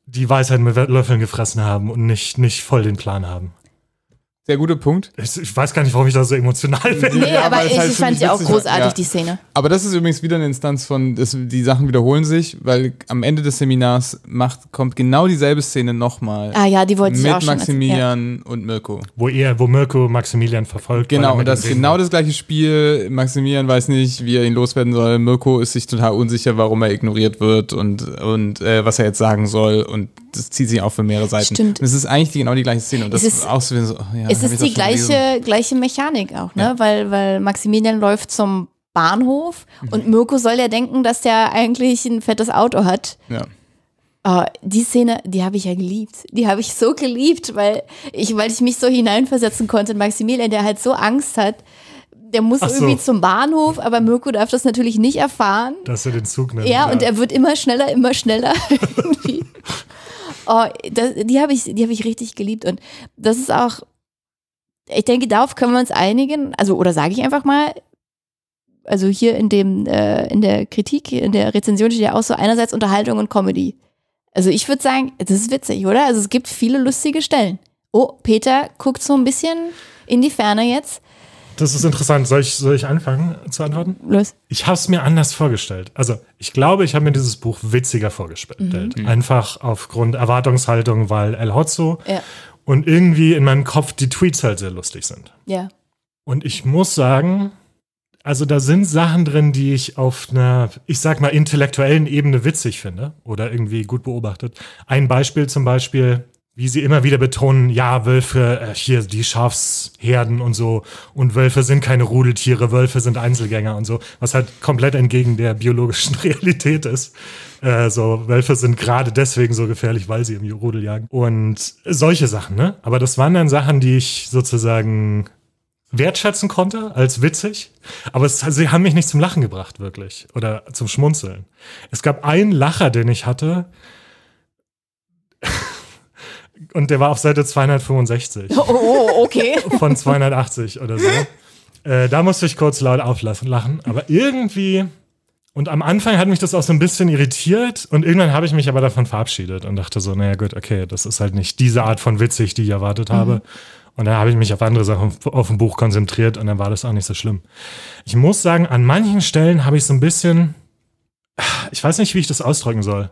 Speaker 2: die Weisheit mit Löffeln gefressen haben und nicht, nicht voll den Plan haben.
Speaker 1: Sehr guter Punkt.
Speaker 2: Ich, ich weiß gar nicht, warum ich da so emotional bin.
Speaker 3: Nee,
Speaker 1: Ja,
Speaker 3: aber ich
Speaker 1: halt
Speaker 3: fand
Speaker 1: ziemlich
Speaker 3: sie auch großartig,
Speaker 1: Ja.
Speaker 3: die Szene.
Speaker 1: Aber das ist übrigens wieder eine Instanz von, das, die Sachen wiederholen sich, weil am Ende des Seminars macht, kommt genau dieselbe Szene nochmal.
Speaker 3: Ah ja, die wollte ich
Speaker 1: mit
Speaker 3: auch schon.
Speaker 1: Maximilian und Mirko.
Speaker 2: Wo er, wo Mirko Maximilian verfolgt. er
Speaker 1: Genau,
Speaker 2: mit
Speaker 1: und das ist genau das gleiche Spiel. Maximilian weiß nicht, wie er ihn loswerden soll. Mirko ist sich total unsicher, warum er ignoriert wird und, und äh, was er jetzt sagen soll. Und das zieht sich auch für mehrere Seiten.
Speaker 3: Stimmt.
Speaker 1: Und es ist eigentlich genau die gleiche Szene. Und das
Speaker 3: Es
Speaker 1: ist auch so, oh, ja,
Speaker 3: Es ist
Speaker 1: das
Speaker 3: die
Speaker 1: gelesen.
Speaker 3: gleiche, gleiche Mechanik auch, ne? Weil, weil Maximilian läuft zum Bahnhof
Speaker 1: Mhm.
Speaker 3: und Mirko soll ja denken, dass der eigentlich ein fettes Auto hat.
Speaker 1: Ja.
Speaker 3: Oh, die Szene, die habe ich ja geliebt. Die habe ich so geliebt, weil ich, weil ich mich so hineinversetzen konnte Maximilian, der halt so Angst hat. Der muss
Speaker 2: so.
Speaker 3: irgendwie zum Bahnhof, aber Mirko darf das natürlich nicht erfahren.
Speaker 2: Dass er den Zug nimmt.
Speaker 3: Ja, und er wird immer schneller, immer schneller. oh, das, die habe ich, habe ich richtig geliebt. Und das ist auch, ich denke, darauf können wir uns einigen. Also, oder sage ich einfach mal, also hier in dem, äh, in der Kritik, in der Rezension steht ja auch so einerseits Unterhaltung und Comedy. Also ich würde sagen, das ist witzig, oder? Also es gibt viele lustige Stellen. Oh, Peter guckt so ein bisschen in die Ferne jetzt.
Speaker 2: Das ist interessant. Soll ich, soll ich anfangen zu antworten?
Speaker 3: Los.
Speaker 2: Ich habe es mir anders vorgestellt. Also, ich glaube, ich habe mir dieses Buch witziger vorgestellt.
Speaker 3: Mhm.
Speaker 2: Einfach aufgrund Erwartungshaltung, weil El Hotzo
Speaker 3: Ja.
Speaker 2: und irgendwie in meinem Kopf die Tweets halt sehr lustig sind.
Speaker 3: Ja.
Speaker 2: Und ich muss sagen, also da sind Sachen drin, die ich auf einer, ich sag mal, intellektuellen Ebene witzig finde oder irgendwie gut beobachtet. Ein Beispiel zum Beispiel, wie sie immer wieder betonen, ja, Wölfe, äh, hier die Schafsherden und so, und Wölfe sind keine Rudeltiere, Wölfe sind Einzelgänger und so, was halt komplett entgegen der biologischen Realität ist. Äh, so, Wölfe sind gerade deswegen so gefährlich, weil sie im Rudel jagen. Und solche Sachen, ne? Aber das waren dann Sachen, die ich sozusagen wertschätzen konnte als witzig, aber es, sie haben mich nicht zum Lachen gebracht, wirklich. Oder zum Schmunzeln. Es gab einen Lacher, den ich hatte. Und der war auf Seite 265
Speaker 3: Oh, okay.
Speaker 2: von 280 oder so. Äh, da musste ich kurz laut auflassen, lachen. Aber irgendwie, und am Anfang hat mich das auch so ein bisschen irritiert und irgendwann habe ich mich aber davon verabschiedet und dachte so, naja gut, okay, das ist halt nicht diese Art von witzig, die ich erwartet habe. Und dann habe ich mich auf andere Sachen auf ein Buch konzentriert und dann war das auch nicht so schlimm. Ich muss sagen, an manchen Stellen habe ich so ein bisschen, ich weiß nicht, wie ich das ausdrücken soll.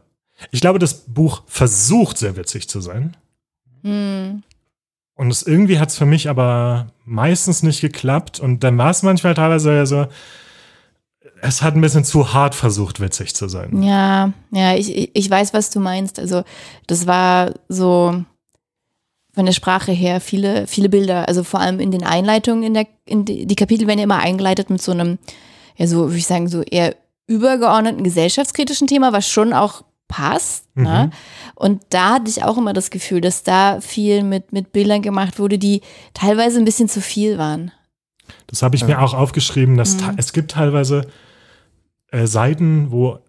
Speaker 2: Ich glaube, das Buch versucht sehr witzig zu sein.
Speaker 3: Hm.
Speaker 2: Und es irgendwie hat es für mich aber meistens nicht geklappt. Und dann war es manchmal teilweise so, es hat ein bisschen zu hart versucht, witzig zu sein.
Speaker 3: Ja, ja, ich, ich- ich weiß, was du meinst. Also, das war so von der Sprache her viele, viele Bilder. Also vor allem in den Einleitungen in der, in die, die Kapitel werden ja immer eingeleitet mit so einem, ja, so, würde ich sagen, so eher übergeordneten gesellschaftskritischen Thema, was schon auch passt. Ne? Und da hatte ich auch immer das Gefühl, dass da viel mit, mit Bildern gemacht wurde, die teilweise ein bisschen zu viel waren.
Speaker 2: Das habe ich mir auch aufgeschrieben, dass ta- es gibt teilweise äh, Seiten, wo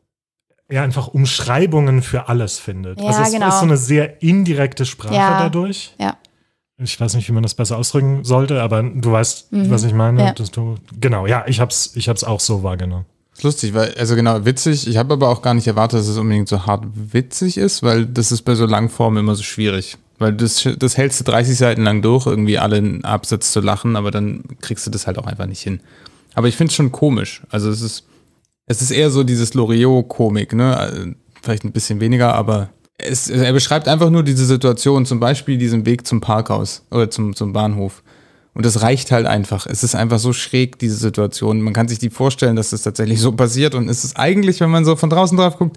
Speaker 2: er einfach Umschreibungen für alles findet.
Speaker 3: Ja,
Speaker 2: also es
Speaker 3: genau.
Speaker 2: ist so eine sehr indirekte Sprache
Speaker 3: Ja.
Speaker 2: dadurch.
Speaker 3: Ja.
Speaker 2: Ich weiß nicht, wie man das besser ausdrücken sollte, aber du weißt, was ich meine.
Speaker 3: Mhm. Ja.
Speaker 2: Dass du, genau, ja, ich hab's, ich hab's auch so wahrgenommen.
Speaker 1: Ist lustig, weil, also genau, witzig. Ich habe aber auch gar nicht erwartet, dass es unbedingt so hart witzig ist, weil das ist bei so Langformen immer so schwierig. Weil das, das hältst du 30 Seiten lang durch, irgendwie alle einen Absatz zu lachen, aber dann kriegst du das halt auch einfach nicht hin. Aber ich finde es schon komisch. Also es ist, es ist eher so dieses Loriot-Komik, ne? Vielleicht ein bisschen weniger, aber es, er beschreibt einfach nur diese Situation, zum Beispiel diesen Weg zum Parkhaus oder zum, zum Bahnhof. Und das reicht halt einfach. Es ist einfach so schräg, diese Situation. Man kann sich die vorstellen, dass das tatsächlich so passiert. Und es ist eigentlich, wenn man so von draußen drauf guckt,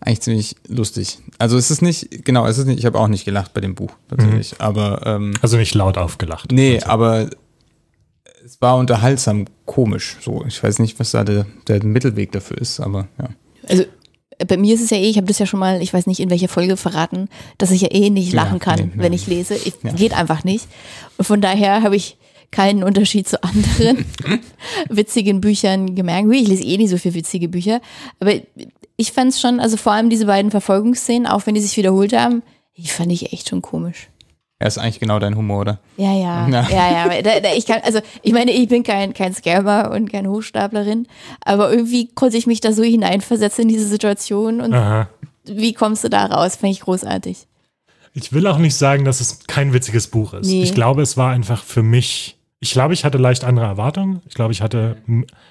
Speaker 1: eigentlich ziemlich lustig. Also es ist nicht, genau, es ist nicht, ich habe auch nicht gelacht bei dem Buch, tatsächlich. Aber ähm,
Speaker 2: Also nicht laut aufgelacht.
Speaker 1: nee, aber es war unterhaltsam komisch. So, ich weiß nicht, was da der, der Mittelweg dafür ist, aber ja.
Speaker 3: Also bei mir ist es ja eh, ich habe das ja schon mal, ich weiß nicht in welcher Folge verraten, dass ich ja eh nicht
Speaker 1: Ja,
Speaker 3: lachen kann,
Speaker 1: nee, nee.
Speaker 3: wenn ich lese. Ich,
Speaker 1: Ja.
Speaker 3: Geht einfach nicht. Und von daher habe ich keinen Unterschied zu anderen witzigen Büchern gemerkt. Ich lese eh nicht so viele witzige Bücher, aber ich fand es schon, also vor allem diese beiden Verfolgungsszenen, auch wenn die sich wiederholt haben, die fand ich echt schon komisch.
Speaker 1: Er ist eigentlich genau dein Humor, oder?
Speaker 3: Ja, ja,
Speaker 1: Ja.
Speaker 3: ja, ja. Da, da, ich kann, also ich meine, ich bin kein, kein Scammer und keine Hochstaplerin, aber irgendwie konnte ich mich da so hineinversetzen in diese Situation und
Speaker 2: Aha.
Speaker 3: wie kommst du da raus? Fand ich großartig.
Speaker 2: Ich will auch nicht sagen, dass es kein witziges Buch ist.
Speaker 3: Nee.
Speaker 2: Ich glaube, es war einfach für mich. Ich glaube, ich hatte leicht andere Erwartungen. Ich glaube, ich hatte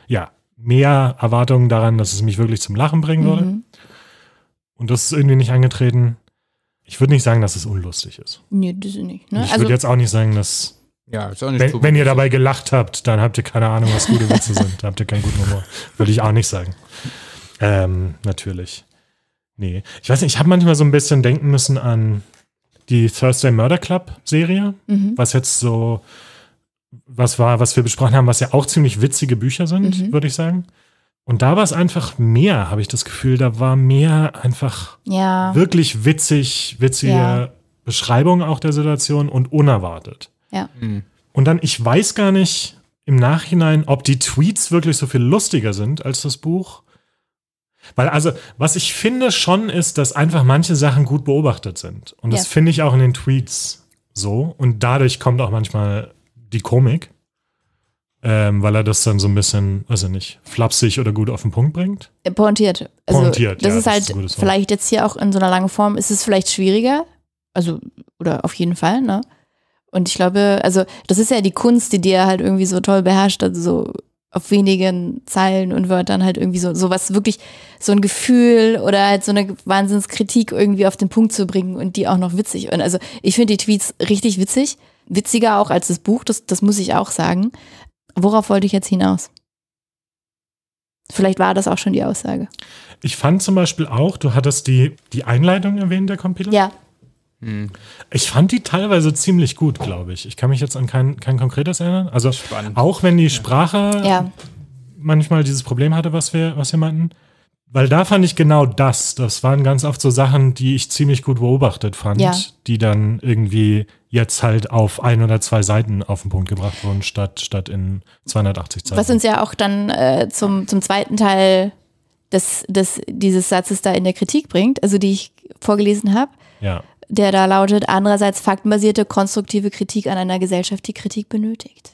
Speaker 2: ja mehr Erwartungen daran, dass es mich wirklich zum Lachen bringen würde.
Speaker 3: Mhm.
Speaker 2: Und das ist irgendwie nicht angetreten. Ich würde nicht sagen, dass es unlustig ist.
Speaker 3: Nee, das ist nicht. Ne?
Speaker 2: Ich
Speaker 3: Also,
Speaker 2: würde jetzt auch nicht sagen, dass
Speaker 1: Ja, ist auch nicht
Speaker 2: wenn, wenn ihr dabei gelacht habt, dann habt ihr keine Ahnung, was gute Witze sind. Da habt ihr keinen guten Humor. Würde ich auch nicht sagen. Ähm, natürlich. Nee. Ich weiß nicht, ich habe manchmal so ein bisschen denken müssen an die Thursday Murder Club Serie,
Speaker 3: Mhm.
Speaker 2: was jetzt so was war, was wir besprochen haben, was ja auch ziemlich witzige Bücher sind,
Speaker 3: Mhm.
Speaker 2: würde ich sagen. Und da war es einfach mehr, habe ich das Gefühl, da war mehr einfach
Speaker 3: ja,
Speaker 2: wirklich witzig, witzige
Speaker 3: Ja.
Speaker 2: Beschreibung auch der Situation und unerwartet.
Speaker 3: ja.
Speaker 1: Mhm.
Speaker 2: Und dann, ich weiß gar nicht im Nachhinein, ob die Tweets wirklich so viel lustiger sind als das Buch. Weil, also, was ich finde schon ist, dass einfach manche Sachen gut beobachtet sind. Und das
Speaker 3: Ja.
Speaker 2: finde ich auch in den Tweets so. Und dadurch kommt auch manchmal die Komik. Ähm, weil er das dann so ein bisschen, weiß ich nicht, flapsig oder gut auf den Punkt bringt.
Speaker 3: Äh, Pointiert. Also,
Speaker 2: Pointiert,
Speaker 3: das
Speaker 2: ja,
Speaker 3: ist
Speaker 2: das
Speaker 3: halt
Speaker 2: ist
Speaker 3: vielleicht jetzt hier auch in so einer langen Form, ist es vielleicht schwieriger. Also, oder auf jeden Fall, ne? Und ich glaube, also, das ist ja die Kunst, die dir halt irgendwie so toll beherrscht, also so auf wenigen Zeilen und Wörtern halt irgendwie so, sowas wirklich, so ein Gefühl oder halt so eine Wahnsinnskritik irgendwie auf den Punkt zu bringen und die auch noch witzig. Und also, ich finde die Tweets richtig witzig. Witziger auch als das Buch, das, das muss ich auch sagen. Worauf wollte ich jetzt hinaus? Vielleicht war das auch schon die Aussage.
Speaker 2: Ich fand zum Beispiel auch, du hattest die, die Einleitung erwähnt, der Kapitel.
Speaker 3: Ja,
Speaker 2: Ich fand die teilweise ziemlich gut, glaube ich. Ich kann mich jetzt an kein, kein konkretes erinnern. Also
Speaker 1: Spannend.
Speaker 2: auch wenn die Sprache
Speaker 3: ja.
Speaker 2: manchmal dieses Problem hatte, was wir, was wir meinten. Weil da fand ich genau das. Das waren ganz oft so Sachen, die ich ziemlich gut beobachtet fand,
Speaker 3: Ja.
Speaker 2: die dann irgendwie jetzt halt auf ein oder zwei Seiten auf den Punkt gebracht wurden, statt, statt in 280 Zeichen.
Speaker 3: Was uns ja auch dann äh, zum, zum zweiten Teil des, des, dieses Satzes da in der Kritik bringt, also die ich vorgelesen habe,
Speaker 2: ja.
Speaker 3: der da lautet, andererseits faktenbasierte konstruktive Kritik an einer Gesellschaft, die Kritik benötigt.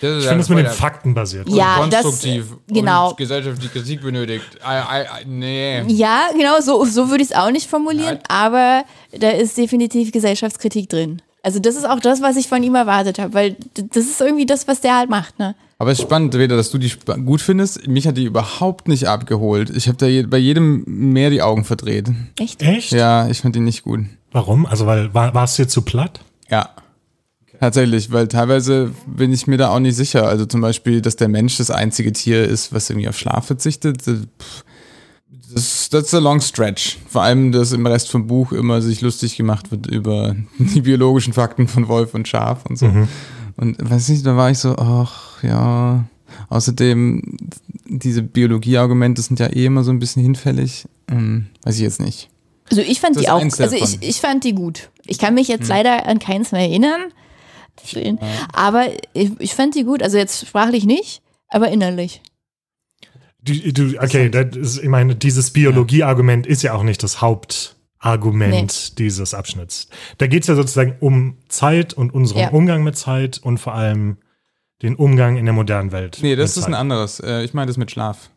Speaker 1: Das ist
Speaker 2: Ich
Speaker 1: ja
Speaker 2: finde es mit den Fakten basiert.
Speaker 3: Ja, das-
Speaker 1: konstruktiv
Speaker 3: genau.
Speaker 1: und gesellschaftliche Kritik benötigt. I, I, I, nee.
Speaker 3: Ja, genau, so, so würde ich es auch nicht formulieren,
Speaker 1: Nein.
Speaker 3: aber da ist definitiv Gesellschaftskritik drin. Also das ist auch das, was ich von ihm erwartet habe, weil das ist irgendwie das, was der halt macht, ne?
Speaker 1: Aber es ist spannend, Reda, dass du die gut findest. Mich hat die überhaupt nicht abgeholt. Ich habe da je, bei jedem mehr die Augen verdreht.
Speaker 3: Echt?
Speaker 2: Echt?
Speaker 1: Ja, ich fand die nicht gut.
Speaker 2: Warum? Also, weil war, war es dir zu platt?
Speaker 1: Ja. Tatsächlich, weil teilweise bin ich mir da auch nicht sicher. Also zum Beispiel, dass der Mensch das einzige Tier ist, was irgendwie auf Schlaf verzichtet. Das, that's a long stretch. Vor allem, dass im Rest vom Buch immer sich lustig gemacht wird über die biologischen Fakten von Wolf und Schaf und so. Und weiß nicht, da war ich so, ach ja. Außerdem, diese Biologie-Argumente sind ja eh immer so ein bisschen hinfällig. Hm, weiß ich jetzt nicht.
Speaker 3: Also ich fand
Speaker 1: Das
Speaker 3: die
Speaker 1: ist
Speaker 3: auch, also ich, ich fand die gut. Ich kann mich jetzt leider an keins mehr erinnern. Aber ich, ich fand die gut. Also jetzt sprachlich nicht, aber innerlich.
Speaker 2: Du, du, okay, das ist, ich meine, dieses Biologie-Argument ist ja auch nicht das Hauptargument dieses Abschnitts. Da geht es ja sozusagen um Zeit und unseren
Speaker 3: Ja.
Speaker 2: Umgang mit Zeit und vor allem den Umgang in der modernen Welt.
Speaker 1: Nee, das ist ein
Speaker 2: Zeit.
Speaker 1: anderes. Äh, ich meine das mit Schlaf.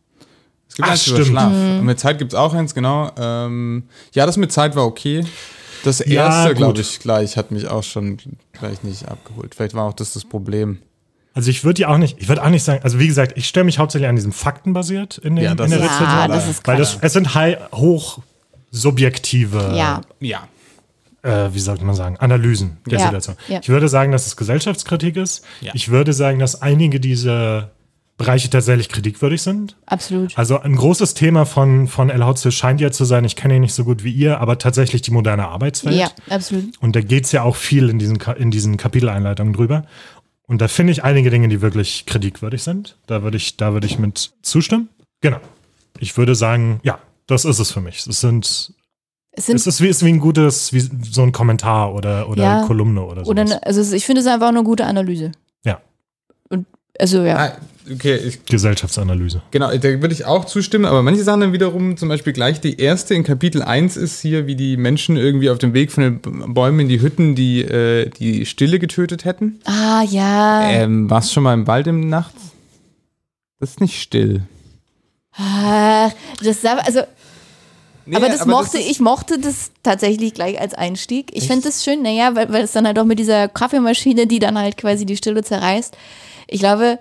Speaker 1: Es gibt
Speaker 2: Ach,
Speaker 1: eins über
Speaker 2: stimmt.
Speaker 1: Schlaf.
Speaker 3: Mhm.
Speaker 1: Mit Zeit gibt es auch eins, genau. Ähm, ja, das mit Zeit war okay. Das
Speaker 2: Ja,
Speaker 1: erste,
Speaker 2: gut.
Speaker 1: glaube ich, gleich hat mich auch schon gleich nicht abgeholt. Vielleicht war auch das das Problem.
Speaker 2: Also ich würde ja auch nicht, ich würde auch nicht sagen, also wie gesagt, ich störe mich hauptsächlich an diesem Fakten basiert in, den,
Speaker 1: Ja, das
Speaker 2: in der
Speaker 1: ist-
Speaker 2: Rezession.
Speaker 3: Ja, das ist
Speaker 2: Weil das, es sind high, hoch subjektive,
Speaker 3: Ja.
Speaker 1: Ja.
Speaker 2: äh, wie sollte man sagen, Analysen der
Speaker 3: Ja,
Speaker 2: Situation.
Speaker 3: ja.
Speaker 2: Ich würde sagen, dass es Gesellschaftskritik ist.
Speaker 1: Ja.
Speaker 2: Ich würde sagen, dass einige dieser Bereiche tatsächlich kritikwürdig sind.
Speaker 3: Absolut.
Speaker 2: Also ein großes Thema von, von El Hotze scheint ja zu sein, ich kenne ihn nicht so gut wie ihr, aber tatsächlich die moderne Arbeitswelt.
Speaker 3: Ja, absolut.
Speaker 2: Und da geht es ja auch viel in diesen, in diesen Kapiteleinleitungen drüber. Und da finde ich einige Dinge, die wirklich kritikwürdig sind. Da würde ich, da würde ich mit zustimmen. Genau. Ich würde sagen, ja, das ist es für mich. Es sind,
Speaker 3: Es
Speaker 2: es ist wie, ist wie ein gutes, wie so ein Kommentar oder, oder
Speaker 3: Ja.
Speaker 2: Kolumne oder so.
Speaker 3: oder ne, also ich finde es einfach eine gute Analyse. Also ja.
Speaker 1: Ah, okay, ich,
Speaker 2: Gesellschaftsanalyse.
Speaker 1: genau, da würde ich auch zustimmen, aber manche Sachen dann wiederum, zum Beispiel gleich die erste in Kapitel 1 ist hier, wie die Menschen irgendwie auf dem Weg von den Bäumen in die Hütten die, äh, die Stille getötet hätten.
Speaker 3: Ah ja.
Speaker 1: Ähm, warst du schon mal im Wald im Nacht? Das ist nicht still.
Speaker 3: Ah, das sah- also
Speaker 1: Nee,
Speaker 3: aber das mochte
Speaker 1: ist-
Speaker 3: ich mochte das tatsächlich gleich als Einstieg. Ich finde das schön, naja, weil, weil es dann halt auch mit dieser Kaffeemaschine, die dann halt quasi die Stille zerreißt. Ich glaube,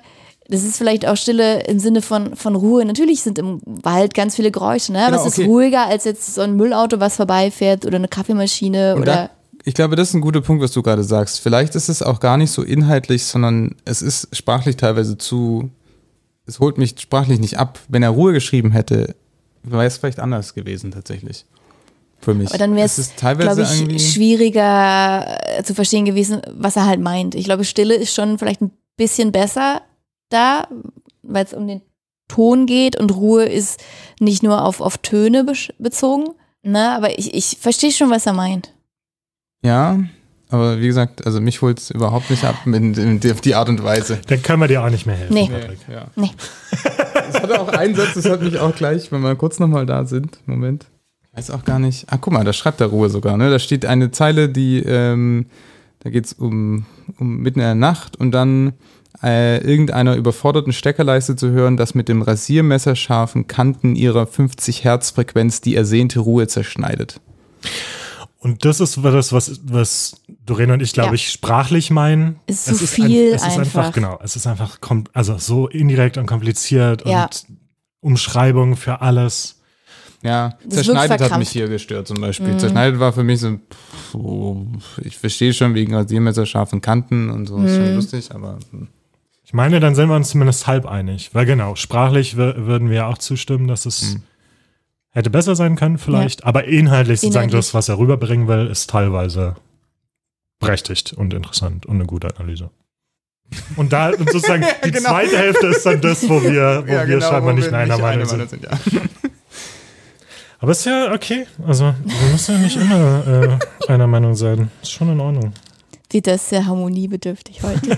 Speaker 3: das ist vielleicht auch Stille im Sinne von, von Ruhe. Natürlich sind im Wald ganz viele Geräusche, ne? aber
Speaker 1: Genau,
Speaker 3: es ist
Speaker 1: okay.
Speaker 3: ruhiger als jetzt so ein Müllauto, was vorbeifährt oder eine Kaffeemaschine oder.
Speaker 1: da, ich glaube, das ist ein guter Punkt, was du gerade sagst. Vielleicht ist es auch gar nicht so inhaltlich, sondern es ist sprachlich teilweise zu. Es holt mich sprachlich nicht ab. Wenn er Ruhe geschrieben hätte, wäre es vielleicht anders gewesen, tatsächlich. Für mich.
Speaker 3: Aber dann wäre
Speaker 1: es
Speaker 3: glaube ich, schwieriger äh, zu verstehen gewesen, was er halt meint. Ich glaube, Stille ist schon vielleicht ein bisschen besser da, weil es um den Ton geht und Ruhe ist nicht nur auf, auf Töne besch- bezogen. Ne, aber ich, ich verstehe schon, was er meint.
Speaker 1: Ja, aber wie gesagt, also mich holt es überhaupt nicht ab mit, mit, auf die Art und Weise.
Speaker 2: Dann können wir dir auch nicht mehr helfen.
Speaker 3: Nee.
Speaker 2: Patrick.
Speaker 1: Ja.
Speaker 3: Nee.
Speaker 1: Es hatte auch einen Satz, das hat mich auch gleich, wenn wir kurz nochmal da sind. Moment. Ich weiß auch gar nicht. Ah, guck mal, da schreibt der Ruhe sogar. Ne? Da steht eine Zeile, die, ähm, da geht es um, um mitten in der Nacht und dann äh, irgendeiner überforderten Steckerleiste zu hören, dass mit dem Rasiermesser scharfen Kanten ihrer 50 Hertz Frequenz die ersehnte Ruhe zerschneidet.
Speaker 2: Und das ist das, was, was Doreen und ich, glaube
Speaker 3: Ja.
Speaker 2: ich, sprachlich meinen.
Speaker 3: Ist zu viel
Speaker 2: es ist einfach.
Speaker 3: einfach.
Speaker 2: Genau, es ist einfach kom also so indirekt und kompliziert
Speaker 3: Ja.
Speaker 2: und Umschreibung für alles.
Speaker 1: Ja,
Speaker 3: Das
Speaker 1: zerschneidet hat mich hier gestört zum Beispiel. Zerschneidet war für mich so, pff, so ich verstehe schon wegen Rasiermesser scharfen Kanten und so, ist schon lustig, aber hm.
Speaker 2: Ich meine, dann sind wir uns zumindest halb einig. Weil genau, sprachlich wür- würden wir ja auch zustimmen, dass es hätte besser sein können vielleicht. Aber inhaltlich sozusagen
Speaker 3: Inhaltlich.
Speaker 2: das, was er rüberbringen will, ist teilweise berechtigt und interessant und eine gute Analyse. Und da und sozusagen die
Speaker 1: Genau.
Speaker 2: zweite Hälfte ist dann das, wo wir, wo wir scheinbar nicht in einer Meinung sind.
Speaker 1: ja.
Speaker 2: Aber ist ja okay. Also, wir müssen ja nicht immer äh, einer Meinung sein. Ist schon in Ordnung.
Speaker 3: Dieter ist sehr harmoniebedürftig heute.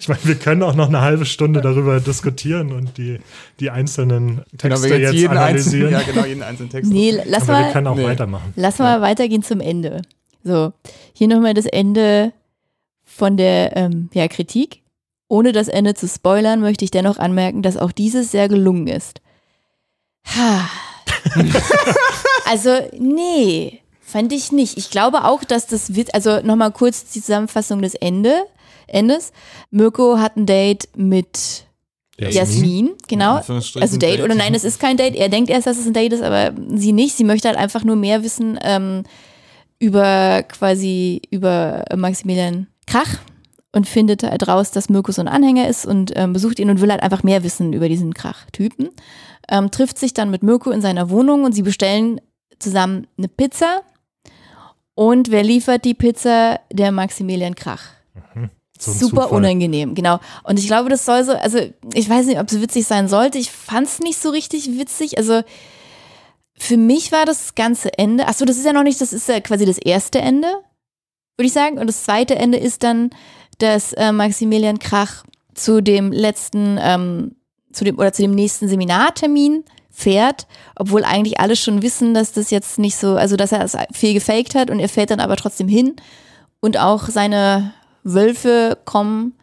Speaker 2: Ich meine, wir können auch noch eine halbe Stunde darüber diskutieren und die, die einzelnen
Speaker 1: Genau,
Speaker 2: Texte
Speaker 1: wir jetzt
Speaker 2: jetzt
Speaker 1: jeden
Speaker 2: analysieren.
Speaker 1: einzelnen, ja genau, jeden einzelnen Text.
Speaker 3: nee, lass
Speaker 2: Aber wir
Speaker 3: mal,
Speaker 2: können auch
Speaker 1: Nee.
Speaker 2: weitermachen.
Speaker 3: lass mal weitergehen zum Ende. So, hier nochmal das Ende von der ähm, ja, Kritik. Ohne das Ende zu spoilern, möchte ich dennoch anmerken, dass auch dieses sehr gelungen ist. Ha. also, nee, fand ich nicht. Ich glaube auch, dass das wird, also nochmal kurz die Zusammenfassung des Ende, Endes. Mirko hat ein Date mit Jasmin, genau.
Speaker 1: Anführungsstrichen
Speaker 3: Also Date, oder nein, es ist kein Date. Er denkt erst, dass es ein Date ist, aber sie nicht. Sie möchte halt einfach nur mehr wissen ähm, über quasi über Maximilian Krach und findet halt raus, dass Mirko so ein Anhänger ist und ähm, besucht ihn und will halt einfach mehr wissen über diesen Krach-Typen. Ähm, trifft sich dann mit Mirko in seiner Wohnung und sie bestellen zusammen eine Pizza. Und wer liefert die Pizza? Der Maximilian Krach.
Speaker 2: So ein
Speaker 3: Super
Speaker 2: Zufall.
Speaker 3: unangenehm, genau. Und ich glaube, das soll so, also ich weiß nicht, ob es witzig sein sollte. Ich fand es nicht so richtig witzig. Also für mich war das ganze Ende, achso, das ist ja noch nicht, das ist ja quasi das erste Ende, würde ich sagen. Und das zweite Ende ist dann, dass äh, Maximilian Krach zu dem letzten, ähm, zu dem, oder zu dem nächsten Seminartermin fährt, obwohl eigentlich alle schon wissen, dass das jetzt nicht so, also dass er es viel gefaked hat und er fährt dann aber trotzdem hin und auch seine Wölfe kommen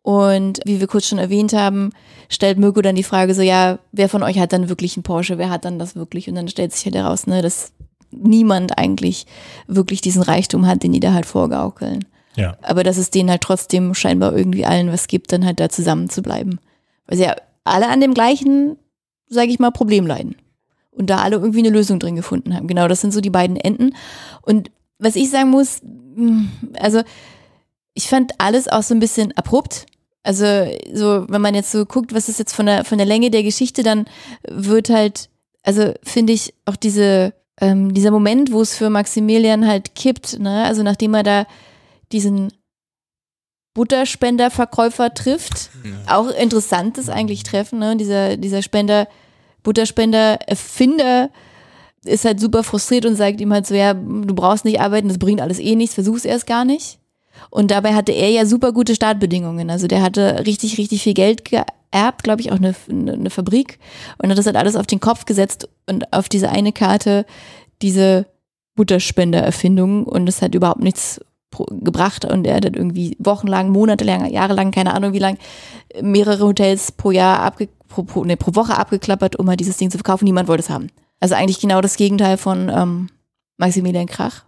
Speaker 3: und wie wir kurz schon erwähnt haben, stellt Mirko dann die Frage so, ja, wer von euch hat dann wirklich einen Porsche, wer hat dann das wirklich? Und dann stellt sich halt heraus, ne, dass niemand eigentlich wirklich diesen Reichtum hat, den die da halt vorgaukeln.
Speaker 2: Ja.
Speaker 3: Aber dass es denen halt trotzdem scheinbar irgendwie allen was gibt, dann halt da zusammen zu bleiben. Weil sie ja alle an dem gleichen, sage ich mal, Problem leiden. Und da alle irgendwie eine Lösung drin gefunden haben. Genau, das sind so die beiden Enden. Und was ich sagen muss, mh, also ich fand alles auch so ein bisschen abrupt. Also so, wenn man jetzt so guckt, was ist jetzt von der, von der Länge der Geschichte, dann wird halt, also finde ich auch diese, ähm, dieser Moment, wo es für Maximilian halt kippt, ne? also nachdem er da diesen Butterspenderverkäufer trifft, auch interessantes eigentlich Treffen, ne? dieser, dieser Spender, Butterspender, Erfinder ist halt super frustriert und sagt ihm halt so, ja, du brauchst nicht arbeiten, das bringt alles eh nichts, versuch's erst gar nicht. Und dabei hatte er ja super gute Startbedingungen. Also der hatte richtig, richtig viel Geld geerbt, glaube ich, auch eine, eine Fabrik und hat das halt alles auf den Kopf gesetzt und auf diese eine Karte diese Butterspender-Erfindung und es hat überhaupt nichts gebracht und er hat dann irgendwie wochenlang, monatelang, jahrelang, keine Ahnung wie lang, mehrere Hotels pro Jahr abge pro, pro, nee, pro Woche abgeklappert, um halt dieses Ding zu verkaufen. Niemand wollte es haben. Also eigentlich genau das Gegenteil von ähm, Maximilian Krach.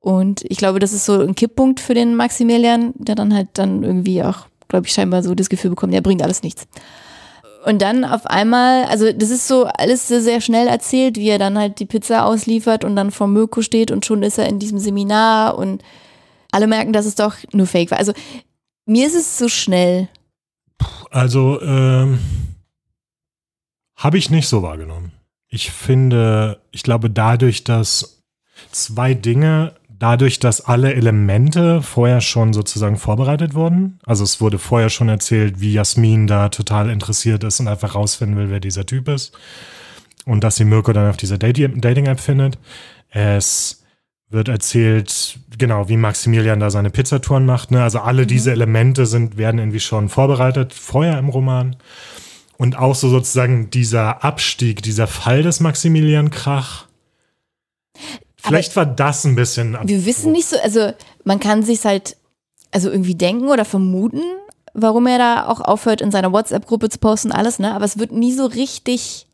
Speaker 3: Und ich glaube, das ist so ein Kipppunkt für den Maximilian, der dann halt dann irgendwie auch, glaube ich, scheinbar so das Gefühl bekommt, der bringt alles nichts. Und dann auf einmal, also das ist so alles sehr, sehr schnell erzählt, wie er dann halt die Pizza ausliefert und dann vor Mirko steht und schon ist er in diesem Seminar und alle merken, dass es doch nur Fake war. Also mir ist es so schnell.
Speaker 2: Also, ähm, habe ich nicht so wahrgenommen. Ich finde, ich glaube, dadurch, dass zwei Dinge, dadurch, dass alle Elemente vorher schon sozusagen vorbereitet wurden. Also es wurde vorher schon erzählt, wie Jasmin da total interessiert ist und einfach rausfinden will, wer dieser Typ ist. Und dass sie Mirko dann auf dieser Dati- Dating-App findet. Es wird erzählt, genau, wie Maximilian da seine Pizzatouren macht. Ne? Also alle diese Elemente sind, werden irgendwie schon vorbereitet, vorher im Roman. Und auch so sozusagen dieser Abstieg, dieser Fall des Maximilian Krach. Vielleicht war das ein bisschen.
Speaker 3: Wir wissen nicht so, also man kann sich halt also irgendwie denken oder vermuten, warum er da auch aufhört, in seiner WhatsApp-Gruppe zu posten, alles, ne? Aber es wird nie so richtig.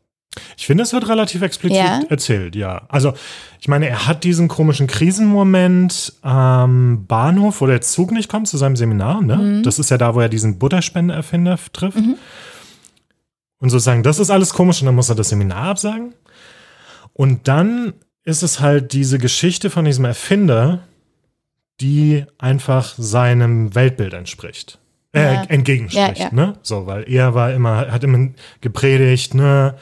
Speaker 2: Ich finde, es wird relativ explizit
Speaker 3: Ja?
Speaker 2: erzählt, ja. Also, ich meine, er hat diesen komischen Krisenmoment am Bahnhof, wo der Zug nicht kommt zu seinem Seminar, ne?
Speaker 3: Mhm.
Speaker 2: Das ist ja da, wo er diesen Butterspendeerfinder trifft. Und sozusagen, das ist alles komisch und dann muss er das Seminar absagen. Und dann ist es halt diese Geschichte von diesem Erfinder, die einfach seinem Weltbild entspricht. Äh,
Speaker 3: Ja.
Speaker 2: entgegenspricht,
Speaker 3: Ja, ja.
Speaker 2: ne? So, weil er war immer, hat immer gepredigt, ne?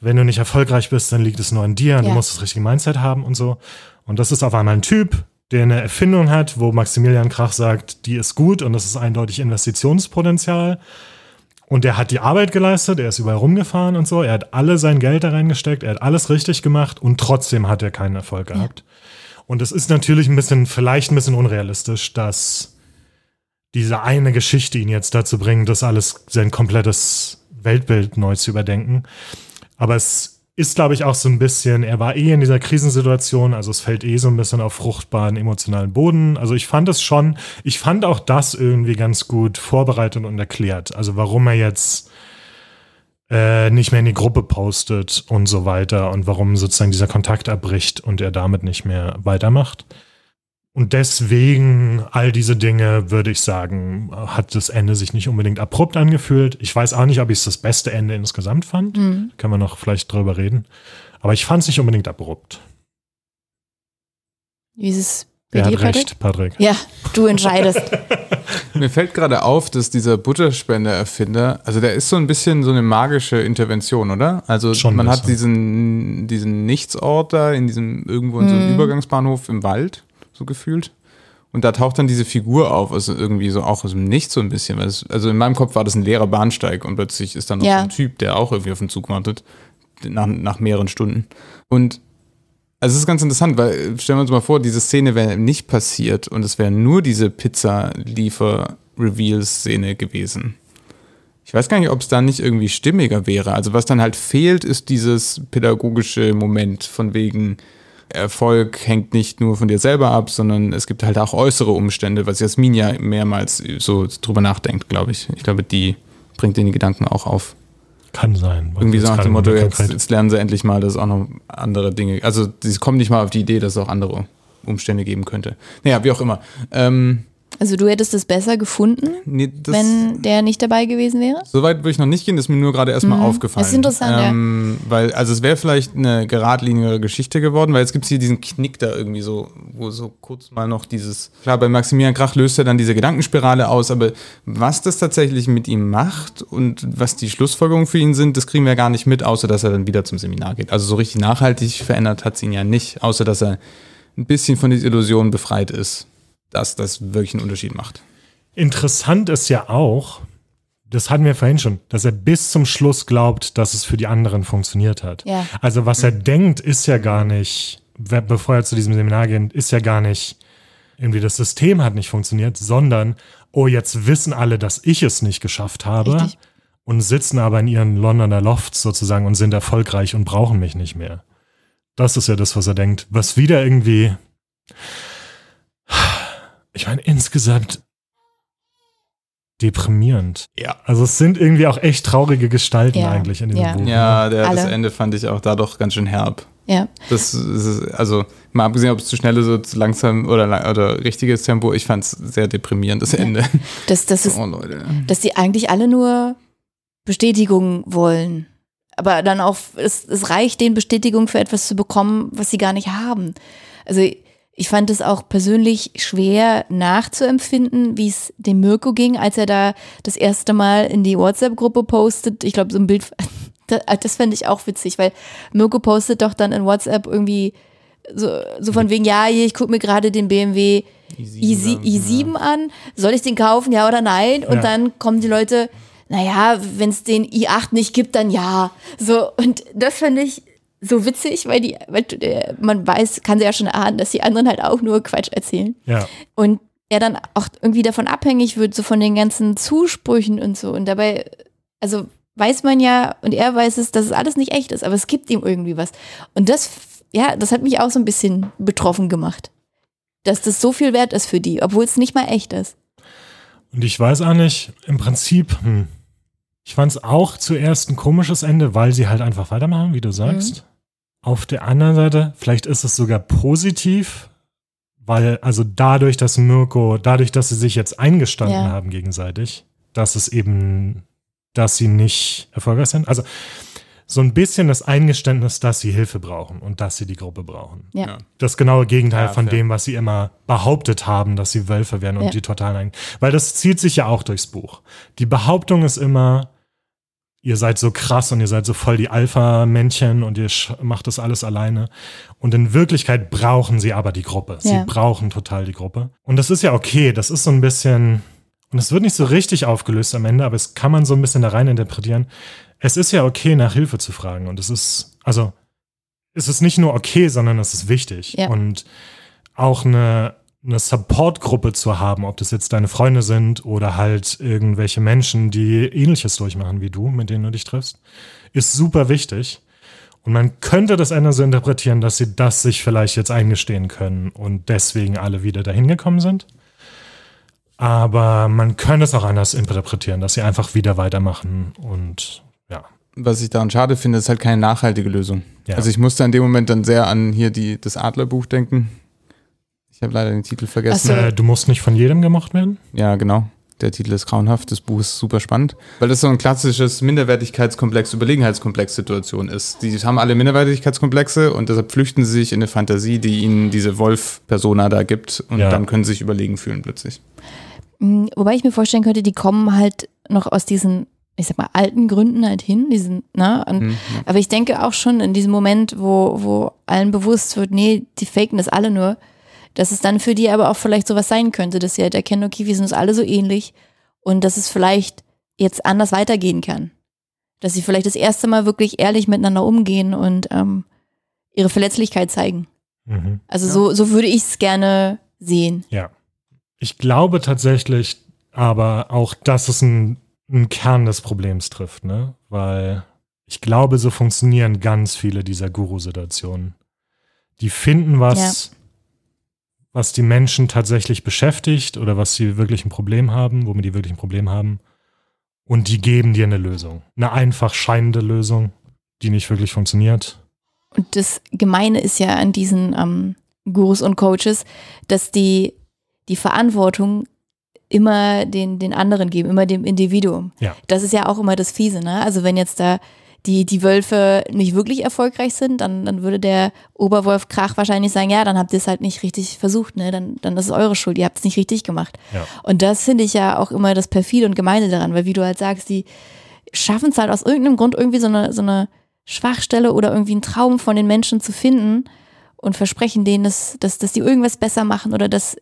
Speaker 2: Wenn du nicht erfolgreich bist, dann liegt es nur an dir, du
Speaker 3: Ja.
Speaker 2: musst das richtige Mindset haben und so. Und das ist auf einmal ein Typ, der eine Erfindung hat, wo Maximilian Krach sagt, die ist gut und das ist eindeutig Investitionspotenzial. Und er hat die Arbeit geleistet, er ist überall rumgefahren und so, er hat alle sein Geld da reingesteckt, er hat alles richtig gemacht und trotzdem hat er keinen Erfolg gehabt. Und es ist natürlich ein bisschen, vielleicht ein bisschen unrealistisch, dass diese eine Geschichte ihn jetzt dazu bringt, das alles, sein komplettes Weltbild neu zu überdenken. Aber es ist, glaube ich, auch so ein bisschen, er war eh in dieser Krisensituation, also es fällt eh so ein bisschen auf fruchtbaren emotionalen Boden. Also ich fand es schon, ich fand auch das irgendwie ganz gut vorbereitet und erklärt. Also warum er jetzt äh, nicht mehr in die Gruppe postet und so weiter und warum sozusagen dieser Kontakt abbricht und er damit nicht mehr weitermacht. Und deswegen all diese Dinge, würde ich sagen, hat das Ende sich nicht unbedingt abrupt angefühlt. Ich weiß auch nicht, ob ich es das beste Ende insgesamt fand.
Speaker 3: Mhm.
Speaker 2: Kann man noch vielleicht drüber reden. Aber ich fand es nicht unbedingt abrupt.
Speaker 3: Wie ist es bei
Speaker 2: Er
Speaker 3: dir,
Speaker 2: hat
Speaker 3: Patrick?
Speaker 2: recht, Patrick.
Speaker 3: Ja, du entscheidest.
Speaker 1: Mir fällt gerade auf, dass dieser Butterspender-Erfinder, also der ist so ein bisschen so eine magische Intervention, oder? Also
Speaker 2: Schon
Speaker 1: man hat diesen, diesen Nichtsort da in diesem irgendwo in so einem Übergangsbahnhof im Wald, so gefühlt. Und da taucht dann diese Figur auf, also irgendwie so auch aus dem Nichts so ein bisschen. Weil es, also in meinem Kopf war das ein leerer Bahnsteig und plötzlich ist dann noch
Speaker 3: Ja.
Speaker 1: so ein Typ, der auch irgendwie auf den Zug wartet, nach, nach mehreren Stunden. Und also es ist ganz interessant, weil stellen wir uns mal vor, diese Szene wäre nicht passiert und es wäre nur diese Pizza-Liefer-Reveal-Szene gewesen. Ich weiß gar nicht, ob es da nicht irgendwie stimmiger wäre. Also was dann halt fehlt, ist dieses pädagogische Moment von wegen Erfolg hängt nicht nur von dir selber ab, sondern es gibt halt auch äußere Umstände, was Jasmin ja mehrmals so drüber nachdenkt, glaube ich. Ich glaube, die bringt den Gedanken auch auf.
Speaker 2: Kann sein.
Speaker 1: Irgendwie so nach dem Motto,
Speaker 2: nicht
Speaker 1: jetzt, jetzt lernen sie endlich mal, dass es auch noch andere Dinge, also sie kommen nicht mal auf die Idee, dass es auch andere Umstände geben könnte. Naja, wie auch immer. Ähm,
Speaker 3: Also du hättest es besser gefunden,
Speaker 1: nee,
Speaker 3: wenn der nicht dabei gewesen wäre?
Speaker 1: so weit würde ich noch nicht gehen, das ist mir nur gerade erstmal aufgefallen.
Speaker 3: Das ist interessant, ja.
Speaker 1: ähm, Weil, also es wäre vielleicht eine geradlinigere Geschichte geworden, weil jetzt gibt es hier diesen Knick da irgendwie so, wo so kurz mal noch dieses, klar, bei Maximilian Krach löst er dann diese Gedankenspirale aus, aber was das tatsächlich mit ihm macht und was die Schlussfolgerungen für ihn sind, das kriegen wir gar nicht mit, außer dass er dann wieder zum Seminar geht. Also so richtig nachhaltig verändert hat es ihn ja nicht, außer dass er ein bisschen von dieser Illusion befreit ist, dass das wirklich einen Unterschied macht.
Speaker 2: Interessant ist ja auch, das hatten wir vorhin schon, dass er bis zum Schluss glaubt, dass es für die anderen funktioniert hat.
Speaker 3: Ja.
Speaker 2: Also was er denkt, ist ja gar nicht, bevor er zu diesem Seminar geht, ist ja gar nicht, irgendwie das System hat nicht funktioniert, sondern, oh, jetzt wissen alle, dass ich es nicht geschafft habe
Speaker 3: Richtig.
Speaker 2: und sitzen aber in ihren Londoner Lofts sozusagen und sind erfolgreich und brauchen mich nicht mehr. Das ist ja das, was er denkt. Was wieder irgendwie, ich meine, insgesamt deprimierend.
Speaker 1: Ja.
Speaker 2: Also es sind irgendwie auch echt traurige Gestalten
Speaker 3: Ja,
Speaker 2: eigentlich in diesem
Speaker 3: ja.
Speaker 2: Buch. ne?
Speaker 1: Ja, der, das. Ende fand ich auch da doch ganz schön herb.
Speaker 3: Ja.
Speaker 1: Das ist, also mal abgesehen, ob es zu schnell ist oder zu langsam oder, lang- oder richtiges Tempo, ich fand es sehr deprimierend, das Ende.
Speaker 3: Das, das ist,
Speaker 1: Oh Leute.
Speaker 3: dass die eigentlich alle nur Bestätigung wollen. Aber dann auch, es, es reicht, den Bestätigung für etwas zu bekommen, was sie gar nicht haben. Also ich fand es auch persönlich schwer nachzuempfinden, wie es dem Mirko ging, als er da das erste Mal in die WhatsApp-Gruppe postet. Ich glaube, so ein Bild, das, das fände ich auch witzig, weil Mirko postet doch dann in WhatsApp irgendwie so, so von wegen, ja, hier, ich gucke mir gerade den BMW i7, i7 an. Soll ich den kaufen, ja oder nein? Und
Speaker 2: Ja.
Speaker 3: dann kommen die Leute, naja, wenn es den i8 nicht gibt, dann ja. So, und das fand ich so witzig, weil die, weil äh, man weiß, kann sie ja schon erahnen, dass die anderen halt auch nur Quatsch erzählen.
Speaker 2: Ja.
Speaker 3: Und er dann auch irgendwie davon abhängig wird, so von den ganzen Zusprüchen und so. Und dabei, also weiß man ja, und er weiß es, dass es alles nicht echt ist, aber es gibt ihm irgendwie was. Und das, ja, das hat mich auch so ein bisschen betroffen gemacht. Dass das so viel wert ist für die, obwohl es nicht mal echt ist.
Speaker 2: Und ich weiß auch nicht, im Prinzip, hm, ich fand es auch zuerst ein komisches Ende, weil sie halt einfach weitermachen, wie du sagst. Auf der anderen Seite, vielleicht ist es sogar positiv, weil also dadurch, dass Mirko, dadurch, dass sie sich jetzt eingestanden
Speaker 3: Ja.
Speaker 2: haben gegenseitig, dass es eben, dass sie nicht erfolgreich sind. Also so ein bisschen das Eingeständnis, dass sie Hilfe brauchen und dass sie die Gruppe brauchen.
Speaker 3: Ja.
Speaker 2: Das genaue Gegenteil
Speaker 1: Ja,
Speaker 2: von
Speaker 1: fair.
Speaker 2: dem, was sie immer behauptet haben, dass sie Wölfe wären und
Speaker 3: Ja.
Speaker 2: die totalen. Weil das zieht sich ja auch durchs Buch. Die Behauptung ist immer, ihr seid so krass und ihr seid so voll die Alpha-Männchen und ihr macht das alles alleine. Und in Wirklichkeit brauchen sie aber die Gruppe. Sie
Speaker 3: Ja.
Speaker 2: brauchen total die Gruppe. Und das ist ja okay. Das ist so ein bisschen und es wird nicht so richtig aufgelöst am Ende, aber es kann man so ein bisschen da rein interpretieren. Es ist ja okay, nach Hilfe zu fragen. Und es ist, also, es ist nicht nur okay, sondern es ist wichtig.
Speaker 3: Ja.
Speaker 2: Und auch eine, eine Support-Gruppe zu haben, ob das jetzt deine Freunde sind oder halt irgendwelche Menschen, die ähnliches durchmachen wie du, mit denen du dich triffst, ist super wichtig. Und man könnte das Ende so interpretieren, dass sie das sich vielleicht jetzt eingestehen können und deswegen alle wieder dahin gekommen sind. Aber man könnte es auch anders interpretieren, dass sie einfach wieder weitermachen und ja.
Speaker 1: Was ich daran schade finde, ist halt keine nachhaltige Lösung.
Speaker 2: Ja.
Speaker 1: Also ich musste in dem Moment dann sehr an hier die, das Adlerbuch denken. Ich habe leider den Titel vergessen.
Speaker 3: So.
Speaker 2: Äh, du musst nicht von jedem gemocht werden?
Speaker 1: Ja, genau. Der Titel ist grauenhaft, das Buch ist super spannend, weil das so ein klassisches Minderwertigkeitskomplex, Überlegenheitskomplex-Situation ist. Die haben alle Minderwertigkeitskomplexe und deshalb flüchten sie sich in eine Fantasie, die ihnen diese Wolf-Persona da gibt und
Speaker 2: Ja.
Speaker 1: dann können sie sich überlegen fühlen plötzlich.
Speaker 3: Mm, Wobei ich mir vorstellen könnte, die kommen halt noch aus diesen, ich sag mal, alten Gründen halt hin, diesen, ne? Und,
Speaker 1: Hm,
Speaker 3: Aber ich denke auch schon in diesem Moment, wo, wo allen bewusst wird, nee, die faken das alle nur, dass es dann für die aber auch vielleicht sowas sein könnte, dass sie halt erkennen, okay, wir sind uns alle so ähnlich und dass es vielleicht jetzt anders weitergehen kann. Dass sie vielleicht das erste Mal wirklich ehrlich miteinander umgehen und ähm, ihre Verletzlichkeit zeigen.
Speaker 2: Mhm.
Speaker 3: Also
Speaker 1: Ja.
Speaker 3: so, so würde ich es gerne sehen.
Speaker 2: Ja. Ich glaube tatsächlich aber auch, dass es einen, einen Kern des Problems trifft, ne? Weil ich glaube, so funktionieren ganz viele dieser Guru-Situationen. Die finden was, was die Menschen tatsächlich beschäftigt oder was sie wirklich ein Problem haben, womit die wirklich ein Problem haben. Und die geben dir eine Lösung. Eine einfach scheinende Lösung, die nicht wirklich funktioniert.
Speaker 3: Und das Gemeine ist ja an diesen ähm, Gurus und Coaches, dass die die Verantwortung immer den, den anderen geben, immer dem Individuum.
Speaker 2: Ja.
Speaker 3: Das ist ja auch immer das Fiese, ne? Also wenn jetzt da die, die Wölfe nicht wirklich erfolgreich sind, dann, dann würde der Oberwolf Krach wahrscheinlich sagen, ja, dann habt ihr es halt nicht richtig versucht, ne? Dann, dann ist es eure Schuld, ihr habt es nicht richtig gemacht.
Speaker 2: Ja.
Speaker 3: Und das finde ich ja auch immer das perfide und gemeine daran, weil wie du halt sagst, die schaffen es halt aus irgendeinem Grund irgendwie so eine, so eine Schwachstelle oder irgendwie einen Traum von den Menschen zu finden und versprechen denen, dass, dass, dass die irgendwas besser machen oder dass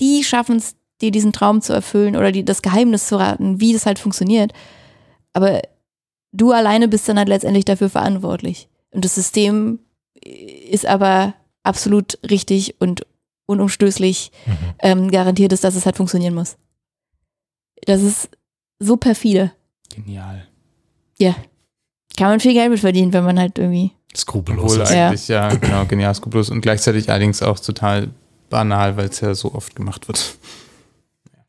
Speaker 3: die schaffen es, dir diesen Traum zu erfüllen oder die, das Geheimnis zu raten, wie das halt funktioniert. Aber du alleine bist dann halt letztendlich dafür verantwortlich. Und das System ist aber absolut richtig und unumstößlich
Speaker 2: Mhm.
Speaker 3: ähm, garantiert ist, dass es halt funktionieren muss. Das ist so perfide.
Speaker 1: Genial.
Speaker 3: Kann man viel Geld mit verdienen, wenn man halt irgendwie.
Speaker 2: Skrupellos ist.
Speaker 3: Ja.
Speaker 1: eigentlich, ja, genau, genial skrupellos und gleichzeitig allerdings auch total banal, weil es ja so oft gemacht wird.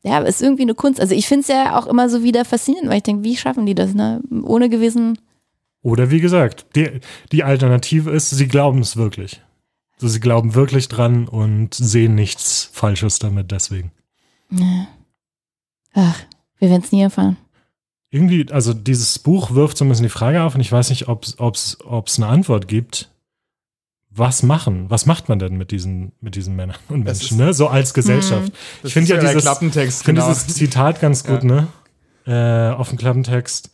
Speaker 3: Ja, aber es ist irgendwie eine Kunst. Also ich finde es ja auch immer so wieder faszinierend, weil ich denke, wie schaffen die das, ne? Ohne gewesen.
Speaker 2: Oder wie gesagt, die, die Alternative ist, sie glauben es wirklich. Also sie glauben wirklich dran und sehen nichts Falsches damit deswegen.
Speaker 3: Ja. Ach, wir werden es nie erfahren.
Speaker 2: Irgendwie, also dieses Buch wirft so ein bisschen die Frage auf und ich weiß nicht, ob es eine Antwort gibt. Was machen? Was macht man denn mit diesen, mit diesen Männern und Menschen, ne? So als Gesellschaft. Ich finde ja dieses, finde
Speaker 1: genau.
Speaker 2: dieses Zitat ganz gut,
Speaker 1: Ja.
Speaker 2: ne? Äh, auf dem Klappentext.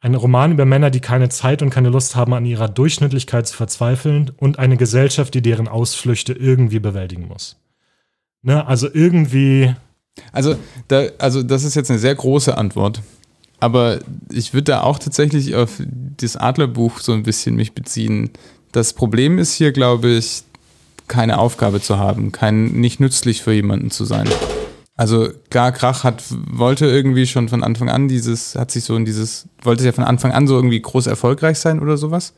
Speaker 2: Ein Roman über Männer, die keine Zeit und keine Lust haben, an ihrer Durchschnittlichkeit zu verzweifeln und eine Gesellschaft, die deren Ausflüchte irgendwie bewältigen muss. Ne? Also irgendwie,
Speaker 1: Also, da, also das ist jetzt eine sehr große Antwort. Aber ich würde da auch tatsächlich auf das Adlerbuch so ein bisschen mich beziehen. Das Problem ist hier, glaube ich, keine Aufgabe zu haben, kein, nicht nützlich für jemanden zu sein. Also klar, Krach hat, wollte irgendwie schon von Anfang an dieses, hat sich so in dieses, wollte ja von Anfang an so irgendwie groß erfolgreich sein oder sowas.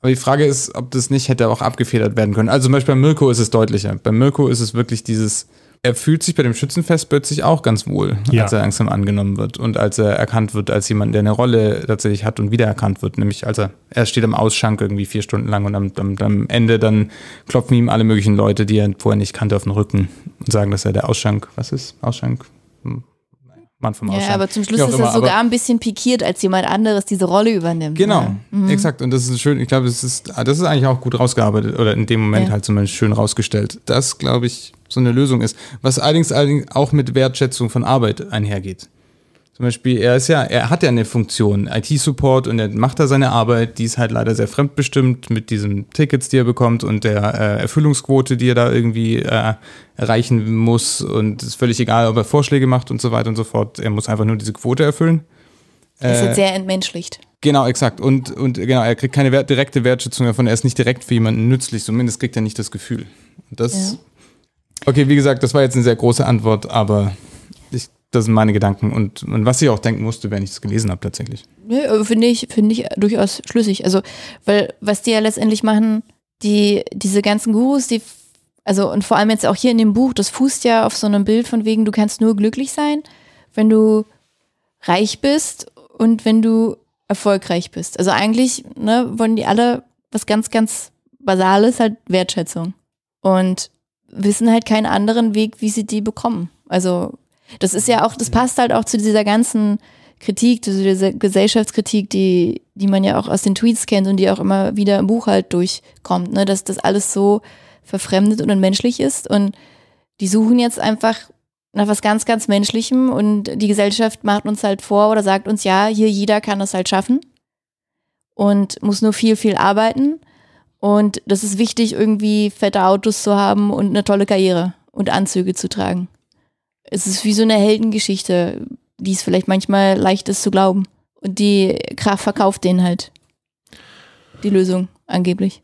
Speaker 1: Aber die Frage ist, ob das nicht hätte auch abgefedert werden können. Also zum Beispiel bei Mirko ist es deutlicher. Bei Mirko ist es wirklich dieses, er fühlt sich bei dem Schützenfest plötzlich auch ganz wohl,
Speaker 2: Ja.
Speaker 1: als er langsam angenommen wird und als er erkannt wird als jemand, der eine Rolle tatsächlich hat und wiedererkannt wird. Nämlich als er, er steht am Ausschank irgendwie vier Stunden lang und am, am, am Ende dann klopfen ihm alle möglichen Leute, die er vorher nicht kannte, auf den Rücken und sagen, dass er der Ausschank, was ist? Ausschank? Mann vom Ausschank.
Speaker 3: Ja, aber zum Schluss ist er sogar ein bisschen pikiert, als jemand anderes diese Rolle übernimmt.
Speaker 1: Genau,
Speaker 3: Ne? Mhm.
Speaker 1: exakt. Und das ist schön, ich glaube, das ist, das ist eigentlich auch gut rausgearbeitet oder in dem Moment
Speaker 3: Ja.
Speaker 1: halt zumindest schön rausgestellt. Das, glaube ich, so eine Lösung ist. Was allerdings, allerdings auch mit Wertschätzung von Arbeit einhergeht. Zum Beispiel, er ist ja, er hat ja eine Funktion, IT-Support und er macht da seine Arbeit, die ist halt leider sehr fremdbestimmt mit diesen Tickets, die er bekommt und der äh, Erfüllungsquote, die er da irgendwie äh, erreichen muss. Und es ist völlig egal, ob er Vorschläge macht und so weiter und so fort. Er muss einfach nur diese Quote erfüllen.
Speaker 3: Das ist jetzt sehr entmenschlicht.
Speaker 1: Genau, exakt. Und, und genau, er kriegt keine wert, direkte Wertschätzung davon. Er ist nicht direkt für jemanden nützlich, zumindest kriegt er nicht das Gefühl. Das.
Speaker 3: Ja.
Speaker 1: Okay, wie gesagt, das war jetzt eine sehr große Antwort, aber das sind meine Gedanken und, und was ich auch denken musste, wenn ich es gelesen habe, tatsächlich.
Speaker 3: Nö, aber finde ich, finde ich durchaus schlüssig. Also, weil was die ja letztendlich machen, die, diese ganzen Gurus, die, also und vor allem jetzt auch hier in dem Buch, das fußt ja auf so einem Bild von wegen, du kannst nur glücklich sein, wenn du reich bist und wenn du erfolgreich bist. Also eigentlich ne, wollen die alle was ganz, ganz Basales, halt Wertschätzung. Und wissen halt keinen anderen Weg, wie sie die bekommen. Also das ist ja auch, das passt halt auch zu dieser ganzen Kritik, zu dieser Gesellschaftskritik, die, die man ja auch aus den Tweets kennt und die auch immer wieder im Buch halt durchkommt, ne? dass das alles so verfremdet und unmenschlich ist. Und die suchen jetzt einfach nach was ganz, ganz Menschlichem und die Gesellschaft macht uns halt vor oder sagt uns, ja, hier jeder kann das halt schaffen und muss nur viel, viel arbeiten. Und das ist wichtig, irgendwie fette Autos zu haben und eine tolle Karriere und Anzüge zu tragen. Es ist wie so eine Heldengeschichte, die es vielleicht manchmal leicht ist zu glauben. Und die Kraft verkauft denen halt die Lösung, angeblich.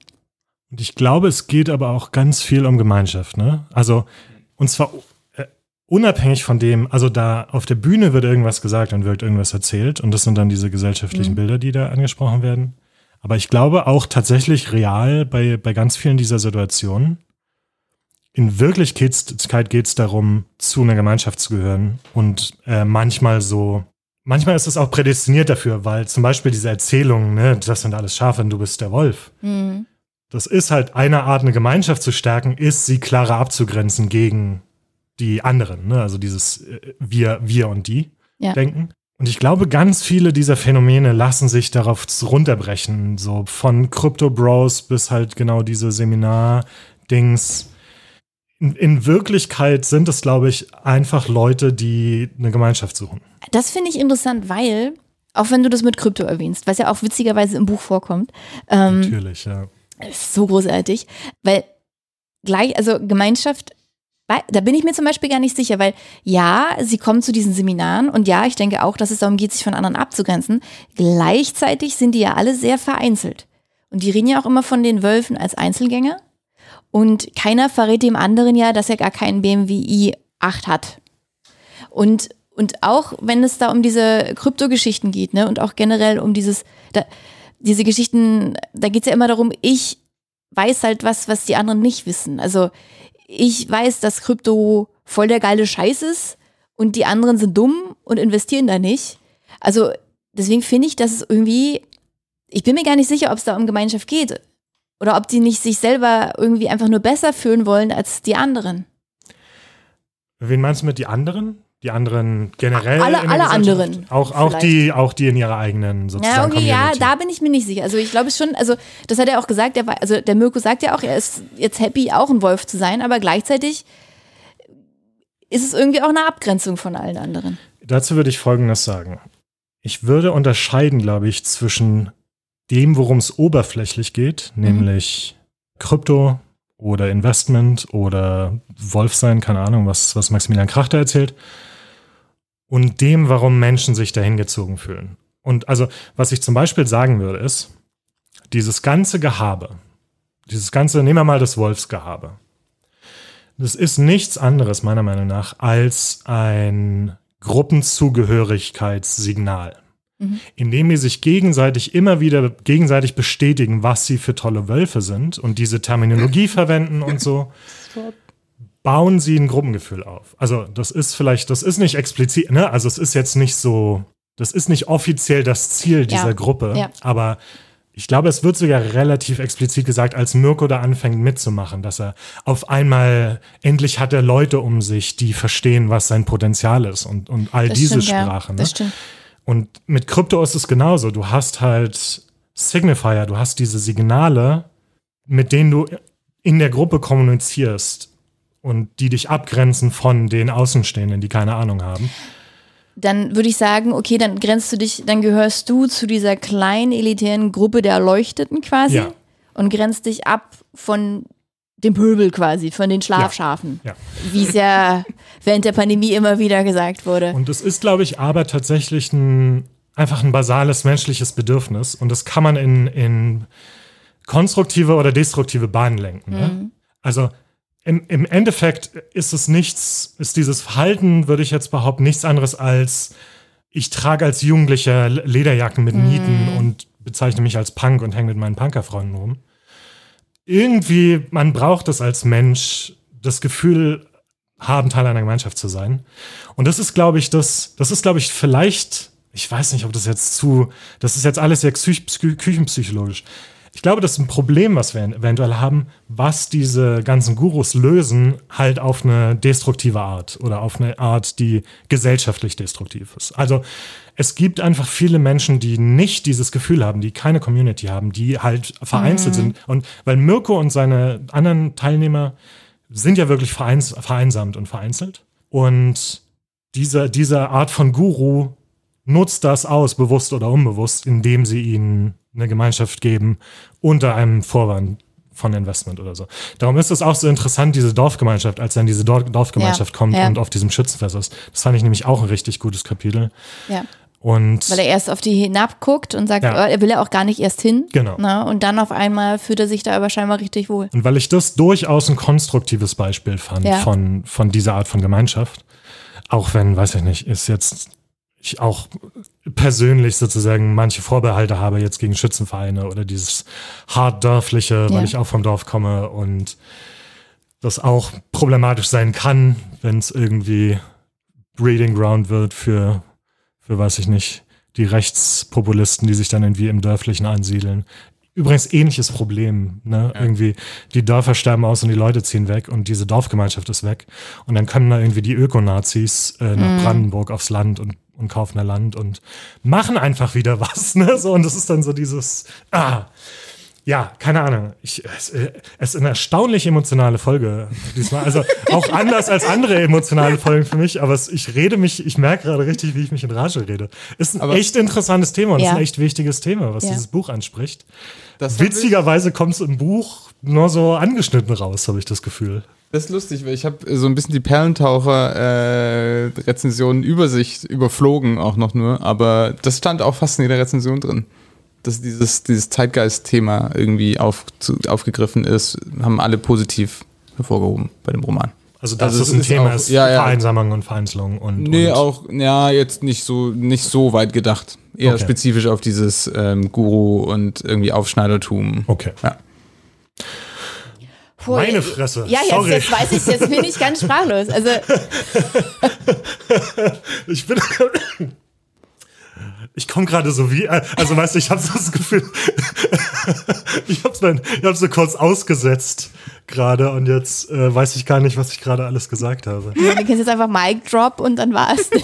Speaker 2: Und ich glaube, es geht aber auch ganz viel um Gemeinschaft, ne? Also, und zwar äh, unabhängig von dem, also da auf der Bühne wird irgendwas gesagt und wird irgendwas erzählt und das sind dann diese gesellschaftlichen
Speaker 3: Mhm.
Speaker 2: Bilder, die da angesprochen werden. Aber ich glaube auch tatsächlich real bei, bei ganz vielen dieser Situationen, in Wirklichkeit geht es darum, zu einer Gemeinschaft zu gehören und äh, manchmal so, manchmal ist es auch prädestiniert dafür, weil zum Beispiel diese Erzählung, ne, das sind alles Schafe und du bist der Wolf.
Speaker 3: Mhm.
Speaker 2: Das ist halt eine Art, eine Gemeinschaft zu stärken, ist sie klarer abzugrenzen gegen die anderen. Ne? Also dieses äh, wir, wir und die
Speaker 3: Ja.
Speaker 2: denken. Und ich glaube, ganz viele dieser Phänomene lassen sich darauf runterbrechen. So von Crypto Bros bis halt genau diese Seminar-Dings. In, in Wirklichkeit sind es, glaube ich, einfach Leute, die eine Gemeinschaft suchen.
Speaker 3: Das finde ich interessant, weil, auch wenn du das mit Krypto erwähnst, was ja auch witzigerweise im Buch vorkommt, ähm,
Speaker 2: Natürlich, ja.
Speaker 3: ist so großartig, weil gleich, also Gemeinschaft, da bin ich mir zum Beispiel gar nicht sicher, weil ja, sie kommen zu diesen Seminaren und ja, ich denke auch, dass es darum geht, sich von anderen abzugrenzen. Gleichzeitig sind die ja alle sehr vereinzelt. Und die reden ja auch immer von den Wölfen als Einzelgänger. Und keiner verrät dem anderen ja, dass er gar keinen BMW i8 hat. Und, und auch wenn es da um diese Kryptogeschichten geht, ne, und auch generell um dieses, da, diese Geschichten, da geht es ja immer darum, ich weiß halt was, was die anderen nicht wissen. Also ich weiß, dass Krypto voll der geile Scheiß ist und die anderen sind dumm und investieren da nicht. Also deswegen finde ich, dass es irgendwie, ich bin mir gar nicht sicher, ob es da um Gemeinschaft geht. Oder ob die nicht sich selber irgendwie einfach nur besser fühlen wollen als die anderen.
Speaker 2: Wen meinst du mit die anderen? Die anderen generell?
Speaker 3: Alle- alle anderen
Speaker 2: Auch, auch,
Speaker 3: vielleicht.
Speaker 2: die, auch die in ihrer eigenen sozusagen
Speaker 3: Ja, okay, ja,
Speaker 2: Community.
Speaker 3: da bin ich mir nicht sicher. Also ich glaube schon, also das hat er auch gesagt, der also der Mirko sagt ja auch, er ist jetzt happy, auch ein Wolf zu sein, aber gleichzeitig ist es irgendwie auch eine Abgrenzung von allen anderen.
Speaker 2: Dazu würde ich Folgendes sagen. Ich würde unterscheiden, glaube ich, zwischen dem, worum es oberflächlich geht,
Speaker 3: Mhm.
Speaker 2: nämlich Krypto oder Investment oder Wolf sein, keine Ahnung, was, was Maximilian Krachter erzählt, und dem, warum Menschen sich dahin gezogen fühlen. Und also, was ich zum Beispiel sagen würde, ist, dieses ganze Gehabe, dieses ganze, nehmen wir mal das Wolfsgehabe. Das ist nichts anderes, meiner Meinung nach, als ein Gruppenzugehörigkeitssignal,
Speaker 3: Mhm.
Speaker 2: indem die sich gegenseitig immer wieder gegenseitig bestätigen, was sie für tolle Wölfe sind und diese Terminologie verwenden und so, bauen sie ein Gruppengefühl auf. Also das ist vielleicht, das ist nicht explizit, ne? Also es ist jetzt nicht so, das ist nicht offiziell das Ziel dieser
Speaker 3: Ja,
Speaker 2: Gruppe,
Speaker 3: ja.
Speaker 2: aber ich glaube, es wird sogar relativ explizit gesagt, als Mirko da anfängt mitzumachen, dass er auf einmal endlich hat er Leute um sich, die verstehen, was sein Potenzial ist und, und all
Speaker 3: Das
Speaker 2: diese
Speaker 3: stimmt,
Speaker 2: Sprache.
Speaker 3: Ja,
Speaker 2: ne?
Speaker 3: das stimmt.
Speaker 2: Und mit Krypto ist es genauso. Du hast halt Signifier, du hast diese Signale, mit denen du in der Gruppe kommunizierst und die dich abgrenzen von den Außenstehenden, die keine Ahnung haben.
Speaker 3: dann würde ich sagen, okay, dann grenzt du dich, dann gehörst du zu dieser kleinen elitären Gruppe der Erleuchteten quasi
Speaker 2: Ja.
Speaker 3: und grenzt dich ab von dem Pöbel quasi, von den Schlafschafen,
Speaker 2: Ja.
Speaker 3: wie es ja während der Pandemie immer wieder gesagt wurde.
Speaker 2: Und es ist, glaube ich, aber tatsächlich ein, einfach ein basales menschliches Bedürfnis. Und das kann man in, in konstruktive oder destruktive Bahnen lenken. Ne? Also im, im Endeffekt ist es nichts, ist dieses Verhalten, würde ich jetzt behaupten, nichts anderes als, ich trage als Jugendlicher Lederjacken mit Nieten und bezeichne mich als Punk und hänge mit meinen Punkerfreunden rum. Irgendwie, man braucht es als Mensch, das Gefühl haben, Teil einer Gemeinschaft zu sein. Und das ist, glaube ich, das, das ist, glaube ich, vielleicht, ich weiß nicht, ob das jetzt zu, das ist jetzt alles sehr psych, psych, küchenpsychologisch. Ich glaube, das ist ein Problem, was wir eventuell haben, was diese ganzen Gurus lösen, halt auf eine destruktive Art oder auf eine Art, die gesellschaftlich destruktiv ist. Also es gibt einfach viele Menschen, die nicht dieses Gefühl haben, die keine Community haben, die halt vereinzelt sind. Und weil Mirko und seine anderen Teilnehmer sind ja wirklich vereins, vereinsamt und vereinzelt. Und diese, diese Art von Guru nutzt das aus, bewusst oder unbewusst, indem sie ihnen eine Gemeinschaft geben unter einem Vorwand von Investment oder so. Darum ist es auch so interessant, diese Dorfgemeinschaft, als dann diese Dor Dorfgemeinschaft
Speaker 3: Ja,
Speaker 2: kommt
Speaker 3: ja.
Speaker 2: und auf diesem Schützenfest ist. Das fand ich nämlich auch ein richtig gutes Kapitel.
Speaker 3: Ja.
Speaker 2: Und
Speaker 3: Weil er erst auf die hinabguckt und sagt,
Speaker 2: Ja.
Speaker 3: oh, er will ja auch gar nicht erst hin.
Speaker 2: Genau.
Speaker 3: Na, und dann auf einmal fühlt er sich da aber scheinbar richtig wohl.
Speaker 2: Und weil ich das durchaus ein konstruktives Beispiel fand
Speaker 3: Ja.
Speaker 2: von, von dieser Art von Gemeinschaft, auch wenn, weiß ich nicht, ist jetzt ich auch persönlich sozusagen manche Vorbehalte habe jetzt gegen Schützenvereine oder dieses hart dörfliche,
Speaker 3: Ja.
Speaker 2: weil ich auch vom Dorf komme und das auch problematisch sein kann, wenn es irgendwie Breeding Ground wird für, für weiß ich nicht, die Rechtspopulisten, die sich dann irgendwie im Dörflichen ansiedeln. Übrigens ähnliches Problem, ne? Irgendwie, die Dörfer sterben aus und die Leute ziehen weg und diese Dorfgemeinschaft ist weg. Und dann kommen da irgendwie die Ökonazis äh, nach Brandenburg aufs Land und, und kaufen da Land und machen einfach wieder was, ne? So, und das ist dann so dieses, ah, ja, keine Ahnung. Ich, es, äh, es ist eine erstaunlich emotionale Folge diesmal. Also auch anders als andere emotionale Folgen für mich, aber es, ich rede mich, ich merke gerade richtig, wie ich mich in Rage rede. Ist ein
Speaker 1: Aber-
Speaker 2: echt interessantes Thema und
Speaker 3: Ja.
Speaker 2: ist ein echt wichtiges Thema, was
Speaker 3: Ja.
Speaker 2: dieses Buch anspricht.
Speaker 1: Das
Speaker 2: Witzigerweise kommt es im Buch nur so angeschnitten raus, habe ich das Gefühl.
Speaker 1: Das ist lustig, weil ich habe so ein bisschen die Perlentaucher-Rezensionen Übersicht überflogen auch noch nur, aber das stand auch fast in jeder Rezension drin. Dass dieses, dieses Zeitgeist-Thema irgendwie auf, zu, aufgegriffen ist, haben alle positiv hervorgehoben bei dem Roman.
Speaker 2: Also das
Speaker 1: Also
Speaker 2: ist
Speaker 1: es
Speaker 2: ein
Speaker 1: ist
Speaker 2: Thema,
Speaker 1: auch-
Speaker 2: ist
Speaker 1: ja, ja.
Speaker 2: Vereinsamung und Vereinzelung und,
Speaker 1: Nee,
Speaker 2: und
Speaker 1: auch, ja, jetzt nicht so, nicht so weit gedacht. Eher
Speaker 2: Okay.
Speaker 1: spezifisch auf dieses ähm, Guru und irgendwie Aufschneidertum.
Speaker 2: Okay.
Speaker 1: Ja.
Speaker 3: Puh,
Speaker 2: Meine Fresse,
Speaker 3: Ja, jetzt,
Speaker 2: sorry.
Speaker 3: jetzt weiß ich jetzt bin ich ganz sprachlos. Also
Speaker 2: Ich bin. Ich komme gerade so wie, also weißt du, ich habe so das Gefühl, ich habe es ich hab's so kurz ausgesetzt gerade und jetzt äh, weiß ich gar nicht, was ich gerade alles gesagt habe.
Speaker 3: wir können jetzt einfach Mic Drop und dann war's.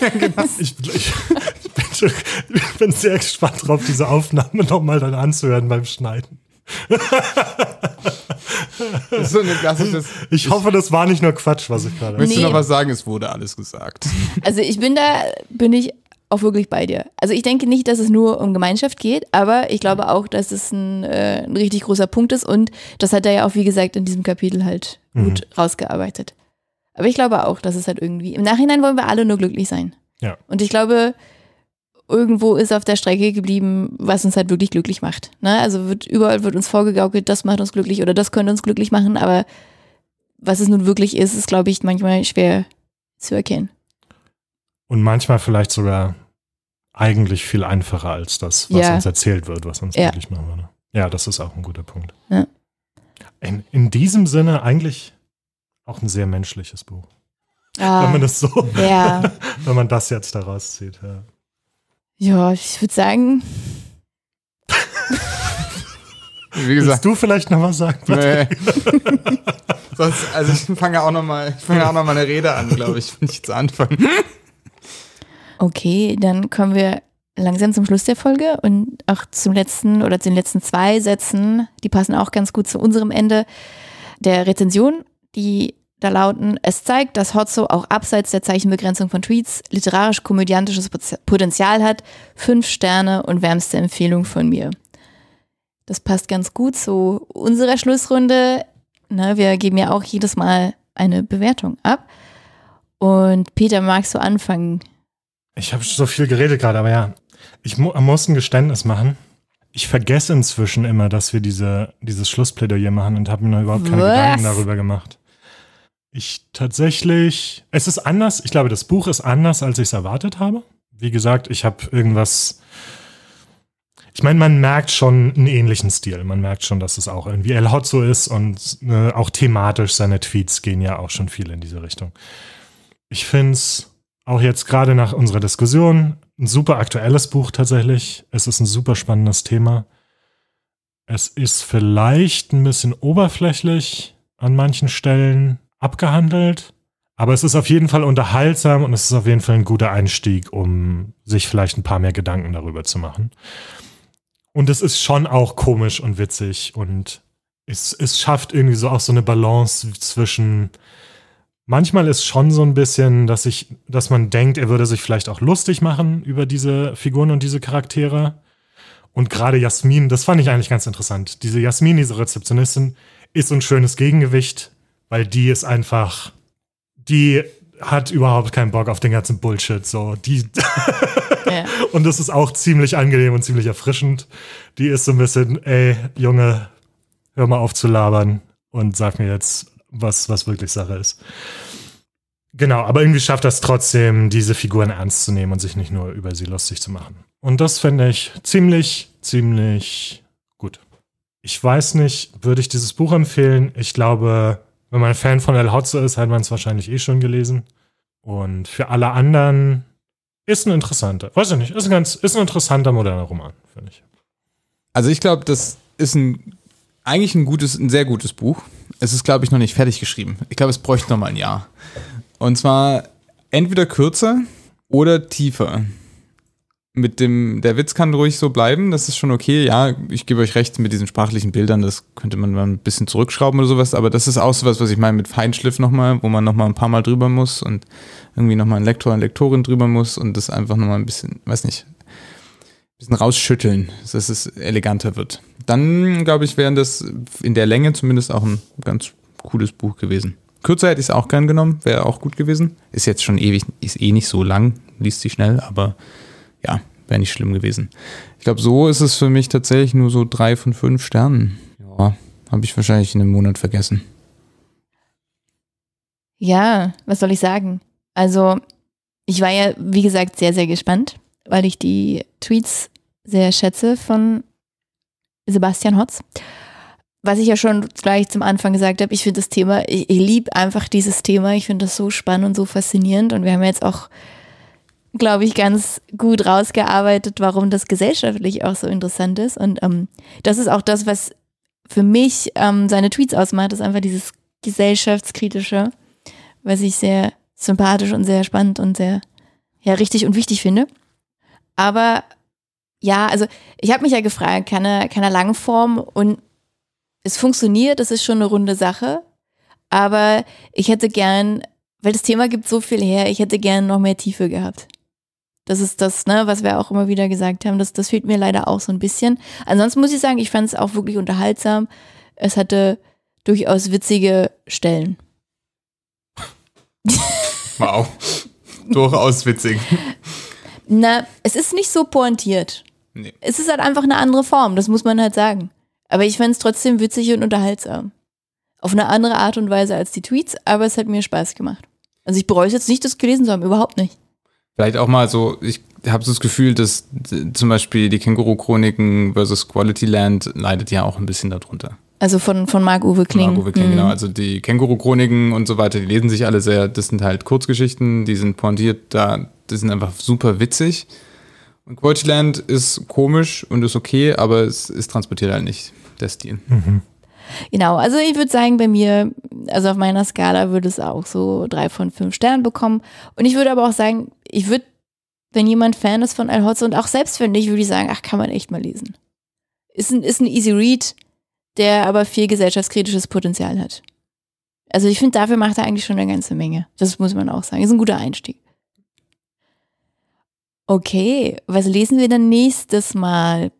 Speaker 2: Ich, ich, ich, bin, schon- ich bin sehr gespannt drauf, diese Aufnahme nochmal dann anzuhören beim Schneiden.
Speaker 1: Das ist so ein klassisches.
Speaker 2: Ich hoffe, das war nicht nur Quatsch, was ich gerade.
Speaker 1: Willst
Speaker 3: Nee.
Speaker 1: du noch was sagen? Es wurde alles gesagt.
Speaker 3: Also ich bin da, bin ich auch wirklich bei dir. Also ich denke nicht, dass es nur um Gemeinschaft geht, aber ich glaube auch, dass es ein, äh, ein richtig großer Punkt ist und das hat er ja auch, wie gesagt, in diesem Kapitel halt gut rausgearbeitet. Aber ich glaube auch, dass es halt irgendwie, im Nachhinein wollen wir alle nur glücklich sein.
Speaker 2: Ja.
Speaker 3: Und ich glaube, irgendwo ist auf der Strecke geblieben, was uns halt wirklich glücklich macht. Ne? Also wird, überall wird uns vorgegaukelt, das macht uns glücklich oder das könnte uns glücklich machen, aber was es nun wirklich ist, ist, glaube ich, manchmal schwer zu erkennen.
Speaker 2: Und manchmal vielleicht sogar eigentlich viel einfacher als das, was
Speaker 3: Ja.
Speaker 2: uns erzählt wird, was uns
Speaker 3: Ja.
Speaker 2: glücklich machen würde. Ja, das ist auch ein guter Punkt.
Speaker 3: Ja.
Speaker 2: In, in diesem Sinne eigentlich auch ein sehr menschliches Buch.
Speaker 3: Ah,
Speaker 2: Wenn man das so,
Speaker 3: ja.
Speaker 2: wenn man das jetzt daraus zieht. Ja.
Speaker 3: Ja, ich würde sagen,
Speaker 1: Wie
Speaker 2: Willst
Speaker 1: gesagt.
Speaker 2: du vielleicht noch was sagen?
Speaker 1: Nee. Sonst, also ich fange auch noch mal, ich fange auch noch mal eine Rede an, glaube ich, wenn ich jetzt anfange.
Speaker 3: Okay, dann kommen wir langsam zum Schluss der Folge und auch zum letzten oder zu den letzten zwei Sätzen, die passen auch ganz gut zu unserem Ende der Rezension. Die da lauten, es zeigt, dass Hotzo auch abseits der Zeichenbegrenzung von Tweets literarisch-komödiantisches Potenzial hat. Fünf Sterne und wärmste Empfehlung von mir. Das passt ganz gut zu unserer Schlussrunde. Na, wir geben ja auch jedes Mal eine Bewertung ab. Und Peter, magst du anfangen?
Speaker 2: Ich habe so viel geredet gerade, aber ja, ich mu muss ein Geständnis machen. Ich vergesse inzwischen immer, dass wir diese, dieses Schlussplädoyer machen und habe mir noch überhaupt keine
Speaker 3: Was?
Speaker 2: Gedanken darüber gemacht. Ich tatsächlich, es ist anders. Ich glaube, das Buch ist anders, als ich es erwartet habe. Wie gesagt, ich habe irgendwas. Ich meine, man merkt schon einen ähnlichen Stil. Man merkt schon, dass es auch irgendwie El Hotzo ist und äh, auch thematisch seine Tweets gehen ja auch schon viel in diese Richtung. Ich finde es auch jetzt gerade nach unserer Diskussion ein super aktuelles Buch tatsächlich. Es ist ein super spannendes Thema. Es ist vielleicht ein bisschen oberflächlich an manchen Stellen abgehandelt, aber es ist auf jeden Fall unterhaltsam und es ist auf jeden Fall ein guter Einstieg, um sich vielleicht ein paar mehr Gedanken darüber zu machen. Und es ist schon auch komisch und witzig und es, es schafft irgendwie so auch so eine Balance zwischen Manchmal ist schon so ein bisschen, dass ich, dass man denkt, er würde sich vielleicht auch lustig machen über diese Figuren und diese Charaktere. Und gerade Jasmin, das fand ich eigentlich ganz interessant. Diese Jasmin, diese Rezeptionistin, ist so ein schönes Gegengewicht, weil die ist einfach, die hat überhaupt keinen Bock auf den ganzen Bullshit. So, die
Speaker 3: Ja.
Speaker 2: und das ist auch ziemlich angenehm und ziemlich erfrischend. Die ist so ein bisschen, ey, Junge, hör mal auf zu labern und sag mir jetzt, was, was wirklich Sache ist. Genau, aber irgendwie schafft das trotzdem, diese Figuren ernst zu nehmen und sich nicht nur über sie lustig zu machen. Und das finde ich ziemlich, ziemlich gut. Ich weiß nicht, würde ich dieses Buch empfehlen? Ich glaube, wenn man Fan von El Hotzo ist, hat man es wahrscheinlich eh schon gelesen. Und für alle anderen ist ein interessanter, weiß ich nicht, ist ein ganz, ist ein interessanter moderner Roman, finde ich.
Speaker 1: Also ich glaube, das ist ein eigentlich ein gutes, ein sehr gutes Buch. Es ist, glaube ich, noch nicht fertig geschrieben. Ich glaube, es bräuchte noch mal ein Jahr. Und zwar entweder kürzer oder tiefer. Mit dem, der Witz kann ruhig so bleiben, das ist schon okay. Ja, ich gebe euch recht mit diesen sprachlichen Bildern, das könnte man mal ein bisschen zurückschrauben oder sowas, aber das ist auch sowas, was ich meine mit Feinschliff nochmal, wo man nochmal ein paar Mal drüber muss und irgendwie nochmal ein Lektor, eine Lektorin drüber muss und das einfach nochmal ein bisschen, weiß nicht, ein bisschen rausschütteln, dass es eleganter wird. Dann, glaube ich, wäre das in der Länge zumindest auch ein ganz cooles Buch gewesen. Kürzer hätte ich es auch gern genommen, wäre auch gut gewesen. Ist jetzt schon ewig, ist eh nicht so lang, liest sich schnell, aber ja, wäre nicht schlimm gewesen. Ich glaube, so ist es für mich tatsächlich nur so drei von fünf Sternen. Ja, habe ich wahrscheinlich in einem Monat vergessen.
Speaker 3: Ja, was soll ich sagen? Also, ich war ja, wie gesagt, sehr, sehr gespannt, weil ich die Tweets sehr schätze von Sebastian Hotz. Was ich ja schon gleich zum Anfang gesagt habe, ich finde das Thema, ich, ich liebe einfach dieses Thema. Ich finde das so spannend und so faszinierend. Und wir haben jetzt auch, glaube ich, ganz gut rausgearbeitet, warum das gesellschaftlich auch so interessant ist. Und ähm, das ist auch das, was für mich ähm, seine Tweets ausmacht, ist einfach dieses gesellschaftskritische, was ich sehr sympathisch und sehr spannend und sehr ja, richtig und wichtig finde. Aber ja, also ich habe mich ja gefragt, keine, keine Langform und es funktioniert, das ist schon eine runde Sache, aber ich hätte gern, weil das Thema gibt so viel her, ich hätte gern noch mehr Tiefe gehabt. Das ist das, ne, was wir auch immer wieder gesagt haben. Das, das fehlt mir leider auch so ein bisschen. Ansonsten muss ich sagen, ich fand es auch wirklich unterhaltsam. Es hatte durchaus witzige Stellen.
Speaker 1: Wow. Durchaus witzig.
Speaker 3: Na, es ist nicht so pointiert.
Speaker 1: Nee.
Speaker 3: Es ist halt einfach eine andere Form, das muss man halt sagen. Aber ich fand es trotzdem witzig und unterhaltsam. Auf eine andere Art und Weise als die Tweets, aber es hat mir Spaß gemacht. Also ich bereue es jetzt nicht, das gelesen zu haben, überhaupt nicht.
Speaker 1: Vielleicht auch mal so, ich habe so das Gefühl, dass zum Beispiel die Känguru-Chroniken versus Quality Land leidet ja auch ein bisschen darunter.
Speaker 3: Also von, von Marc-Uwe Kling.
Speaker 1: Marco Wickling,
Speaker 3: Mhm.
Speaker 1: genau. Also die Känguru-Chroniken und so weiter, die lesen sich alle sehr, das sind halt Kurzgeschichten, die sind pointiert, da, die sind einfach super witzig. Und Quality Land ist komisch und ist okay, aber es, es transportiert halt nicht der Stil.
Speaker 3: Genau, also ich würde sagen, bei mir, also auf meiner Skala würde es auch so drei von fünf Sternen bekommen. Und ich würde aber auch sagen, ich würde, wenn jemand Fan ist von Al Hotze und auch selbst wenn nicht, würde ich sagen, ach, kann man echt mal lesen. Ist ein, ist ein easy read, der aber viel gesellschaftskritisches Potenzial hat. Also ich finde, dafür macht er eigentlich schon eine ganze Menge. Das muss man auch sagen. Ist ein guter Einstieg. Okay, was lesen wir dann nächstes Mal,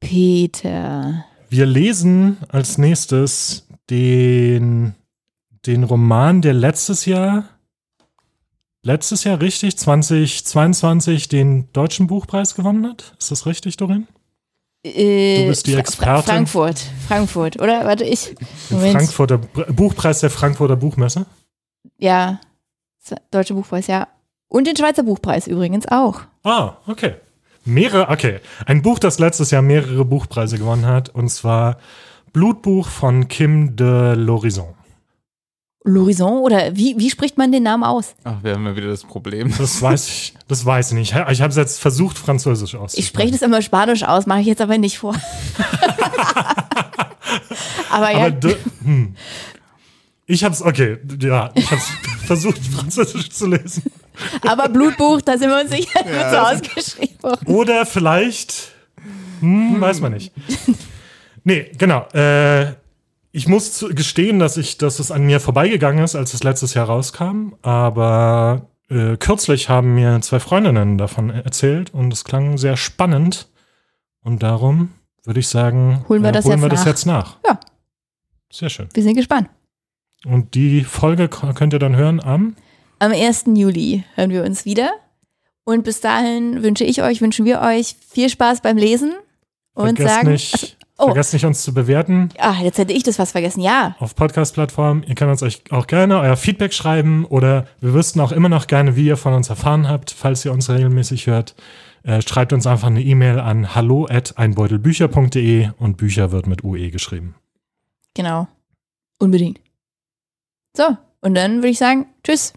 Speaker 3: Peter?
Speaker 2: Wir lesen als nächstes den, den Roman, der letztes Jahr, letztes Jahr richtig, 2022, den Deutschen Buchpreis gewonnen hat. Ist das richtig, Dorin?
Speaker 3: Äh,
Speaker 2: Du bist die
Speaker 3: Fra-
Speaker 2: Expertin.
Speaker 3: Frankfurt. Frankfurt, oder? Warte, ich. Moment.
Speaker 2: Frankfurter Buchpreis der Frankfurter Buchmesse.
Speaker 3: Ja. Deutsche Buchpreis, ja. Und den Schweizer Buchpreis übrigens auch.
Speaker 2: Ah, okay. Mehrere, okay. Ein Buch, das letztes Jahr mehrere Buchpreise gewonnen hat, und zwar Blutbuch von Kim de Lorison.
Speaker 3: L'Horizon oder wie, wie spricht man den Namen aus?
Speaker 1: Ach, wir haben ja wieder das Problem.
Speaker 2: Das weiß ich, das weiß ich nicht. Ich habe es jetzt versucht, Französisch auszusprechen.
Speaker 3: Ich spreche das immer Spanisch aus, mache ich jetzt aber nicht vor. aber ja,
Speaker 2: Aber d- hm. Ich habe es, okay, ja, ich habe es versucht, Französisch zu lesen.
Speaker 3: aber Blutbuch, da sind wir uns sicher, wird so ausgeschrieben.
Speaker 2: Oder vielleicht, hm, weiß man nicht. Nee, genau. Äh, ich muss gestehen, dass ich, dass es an mir vorbeigegangen ist, als es letztes Jahr rauskam. Aber äh, kürzlich haben mir zwei Freundinnen davon erzählt und es klang sehr spannend. Und darum würde ich sagen,
Speaker 3: Holen wir das
Speaker 2: holen
Speaker 3: jetzt
Speaker 2: wir das jetzt nach.
Speaker 3: Ja.
Speaker 2: Sehr schön.
Speaker 3: Wir sind gespannt.
Speaker 2: Und die Folge könnt ihr dann hören am
Speaker 3: Am 1. Juli hören wir uns wieder. Und bis dahin wünsche ich euch, wünschen wir euch viel Spaß beim Lesen und
Speaker 2: Vergesst
Speaker 3: sagen.
Speaker 2: nicht,
Speaker 3: oh.
Speaker 2: vergesst nicht, uns zu bewerten
Speaker 3: Ach, jetzt hätte ich das fast vergessen. Ja,
Speaker 2: auf Podcast-Plattformen. Ihr könnt uns euch auch gerne euer Feedback schreiben oder wir wüssten auch immer noch gerne, wie ihr von uns erfahren habt, falls ihr uns regelmäßig hört. Äh, schreibt uns einfach eine E-Mail an hallo einbeutelbücher.de und Bücher wird mit UE geschrieben.
Speaker 3: genau. Unbedingt. So, und dann würde ich sagen, tschüss.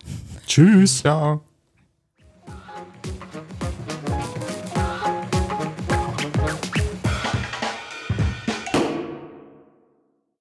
Speaker 2: Tschüss.
Speaker 1: Ciao.